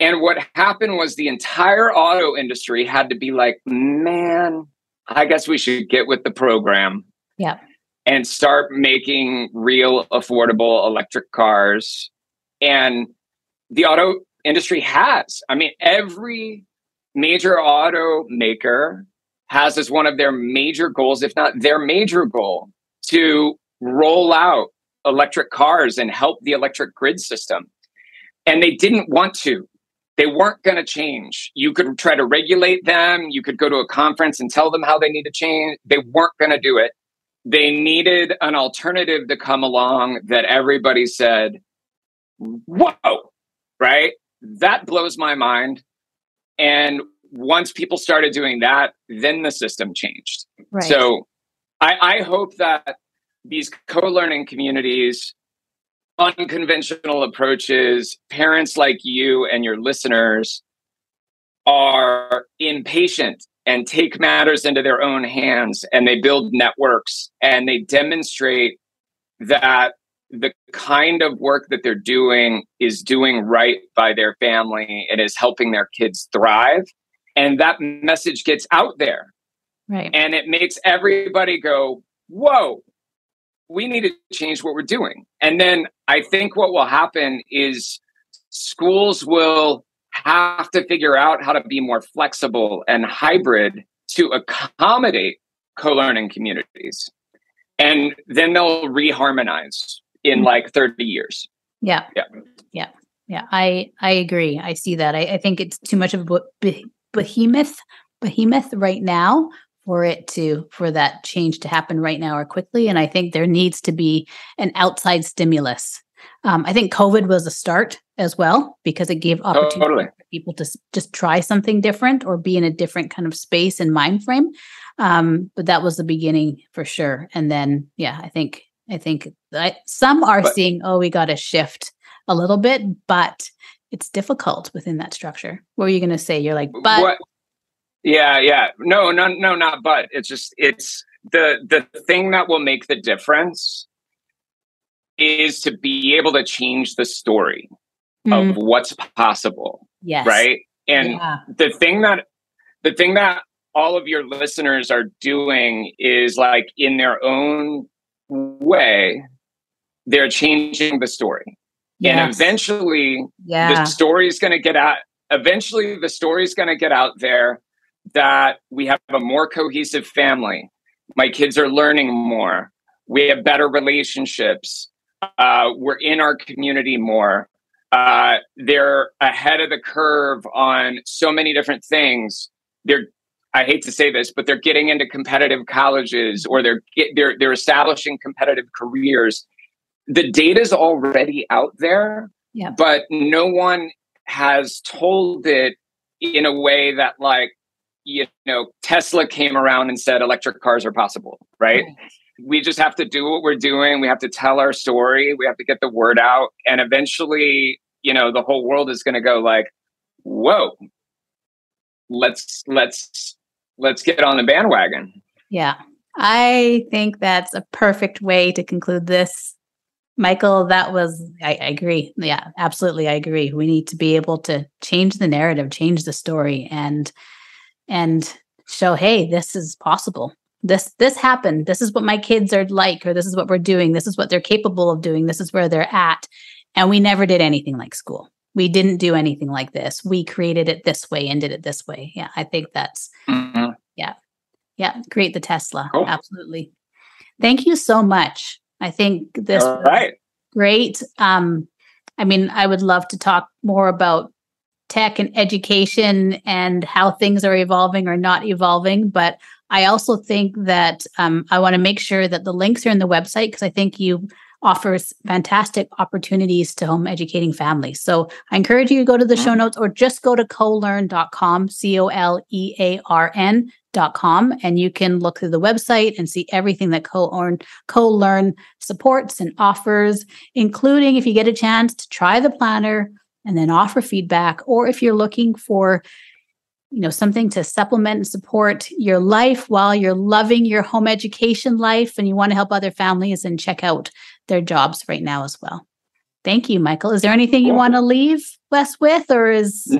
And what happened was the entire auto industry had to be like, man, I guess we should get with the program. Yeah and start making real affordable electric cars. And the auto industry has. I mean, every major automaker has as one of their major goals, if not their major goal, to roll out electric cars and help the electric grid system. And they didn't want to. They weren't going to change. You could try to regulate them. You could go to a conference and tell them how they need to change. They weren't going to do it they needed an alternative to come along that everybody said, whoa, right? That blows my mind. And once people started doing that, then the system changed. Right. So I, I hope that these co learning communities, unconventional approaches, parents like you and your listeners are impatient and take matters into their own hands and they build networks and they demonstrate that the kind of work that they're doing is doing right by their family and is helping their kids thrive and that message gets out there. Right. And it makes everybody go whoa we need to change what we're doing. And then i think what will happen is schools will have to figure out how to be more flexible and hybrid to accommodate co-learning communities. And then they'll reharmonize in mm-hmm. like 30 years. Yeah. Yeah. Yeah. Yeah. I i agree. I see that. I, I think it's too much of a behemoth behemoth right now for it to for that change to happen right now or quickly. And i think there needs to be an outside stimulus um, i think covid was a start as well because it gave opportunity totally. for people to just try something different or be in a different kind of space and mind frame. Um, but that was the beginning for sure. And then yeah i think i think that some are but, seeing oh we got to shift a little bit but it's difficult within that structure. What were you going to say? You're like but what, yeah yeah. No no no not but. It's just it's the the thing that will make the difference is to be able to change the story mm. of what's possible. Yes. Right. And yeah. the thing that the thing that all of your listeners are doing is like in their own way, they're changing the story. Yes. And eventually yeah. the story is going to get out. Eventually the story is going to get out there that we have a more cohesive family. My kids are learning more. We have better relationships. Uh, we're in our community more. Uh, they're ahead of the curve on so many different things. They're I hate to say this, but they're getting into competitive colleges or they're they're they're establishing competitive careers. The data's already out there, yeah. but no one has told it in a way that like you know Tesla came around and said electric cars are possible, right? right? We just have to do what we're doing. We have to tell our story. We have to get the word out, and eventually, you know the whole world is going to go like whoa let's let's let's get on the bandwagon. Yeah. I think that's a perfect way to conclude this. Michael that was I, I agree. Yeah absolutely i agree. We need to be able to change the narrative change the story and and show hey this is possible this this happened this is what my kids are like or this is what we're doing this is what they're capable of doing this is where they're at and we never did anything like school. We didn't do anything like this. We created it this way and did it this way. Yeah, I think that's, mm-hmm. yeah. Yeah, create the Tesla. Cool. Absolutely. Thank you so much. I think this All right. great. Um, I mean, I would love to talk more about tech and education and how things are evolving or not evolving. But I also think that um, I want to make sure that the links are in the website because I think you offers fantastic opportunities to home educating families. So I encourage you to go to the show notes or just go to colearn.com, C O L E A R N.com, and you can look through the website and see everything that Co-Learn, Co-Learn supports and offers, including if you get a chance to try the planner and then offer feedback, or if you're looking for you know something to supplement and support your life while you're loving your home education life and you want to help other families and check out their jobs right now as well. Thank you, Michael. Is there anything you want to leave us with, or is?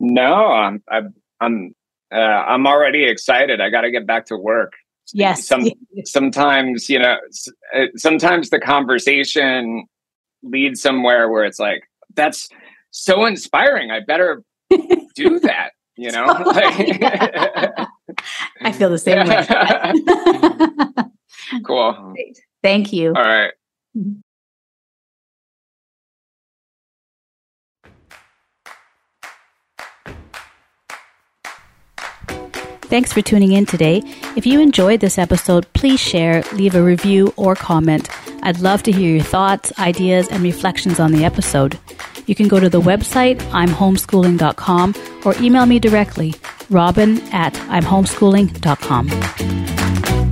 No, I'm I'm I'm uh, I'm already excited. I got to get back to work. Yes. Some sometimes you know uh, sometimes the conversation leads somewhere where it's like that's so inspiring. I better [laughs] do that. You know. [laughs] I feel the same way. [laughs] cool. Thank you. All right. Mm-hmm. Thanks for tuning in today. If you enjoyed this episode, please share, leave a review, or comment. I'd love to hear your thoughts, ideas, and reflections on the episode. You can go to the website, imhomeschooling.com, or email me directly, robyn at imhomeschooling.com.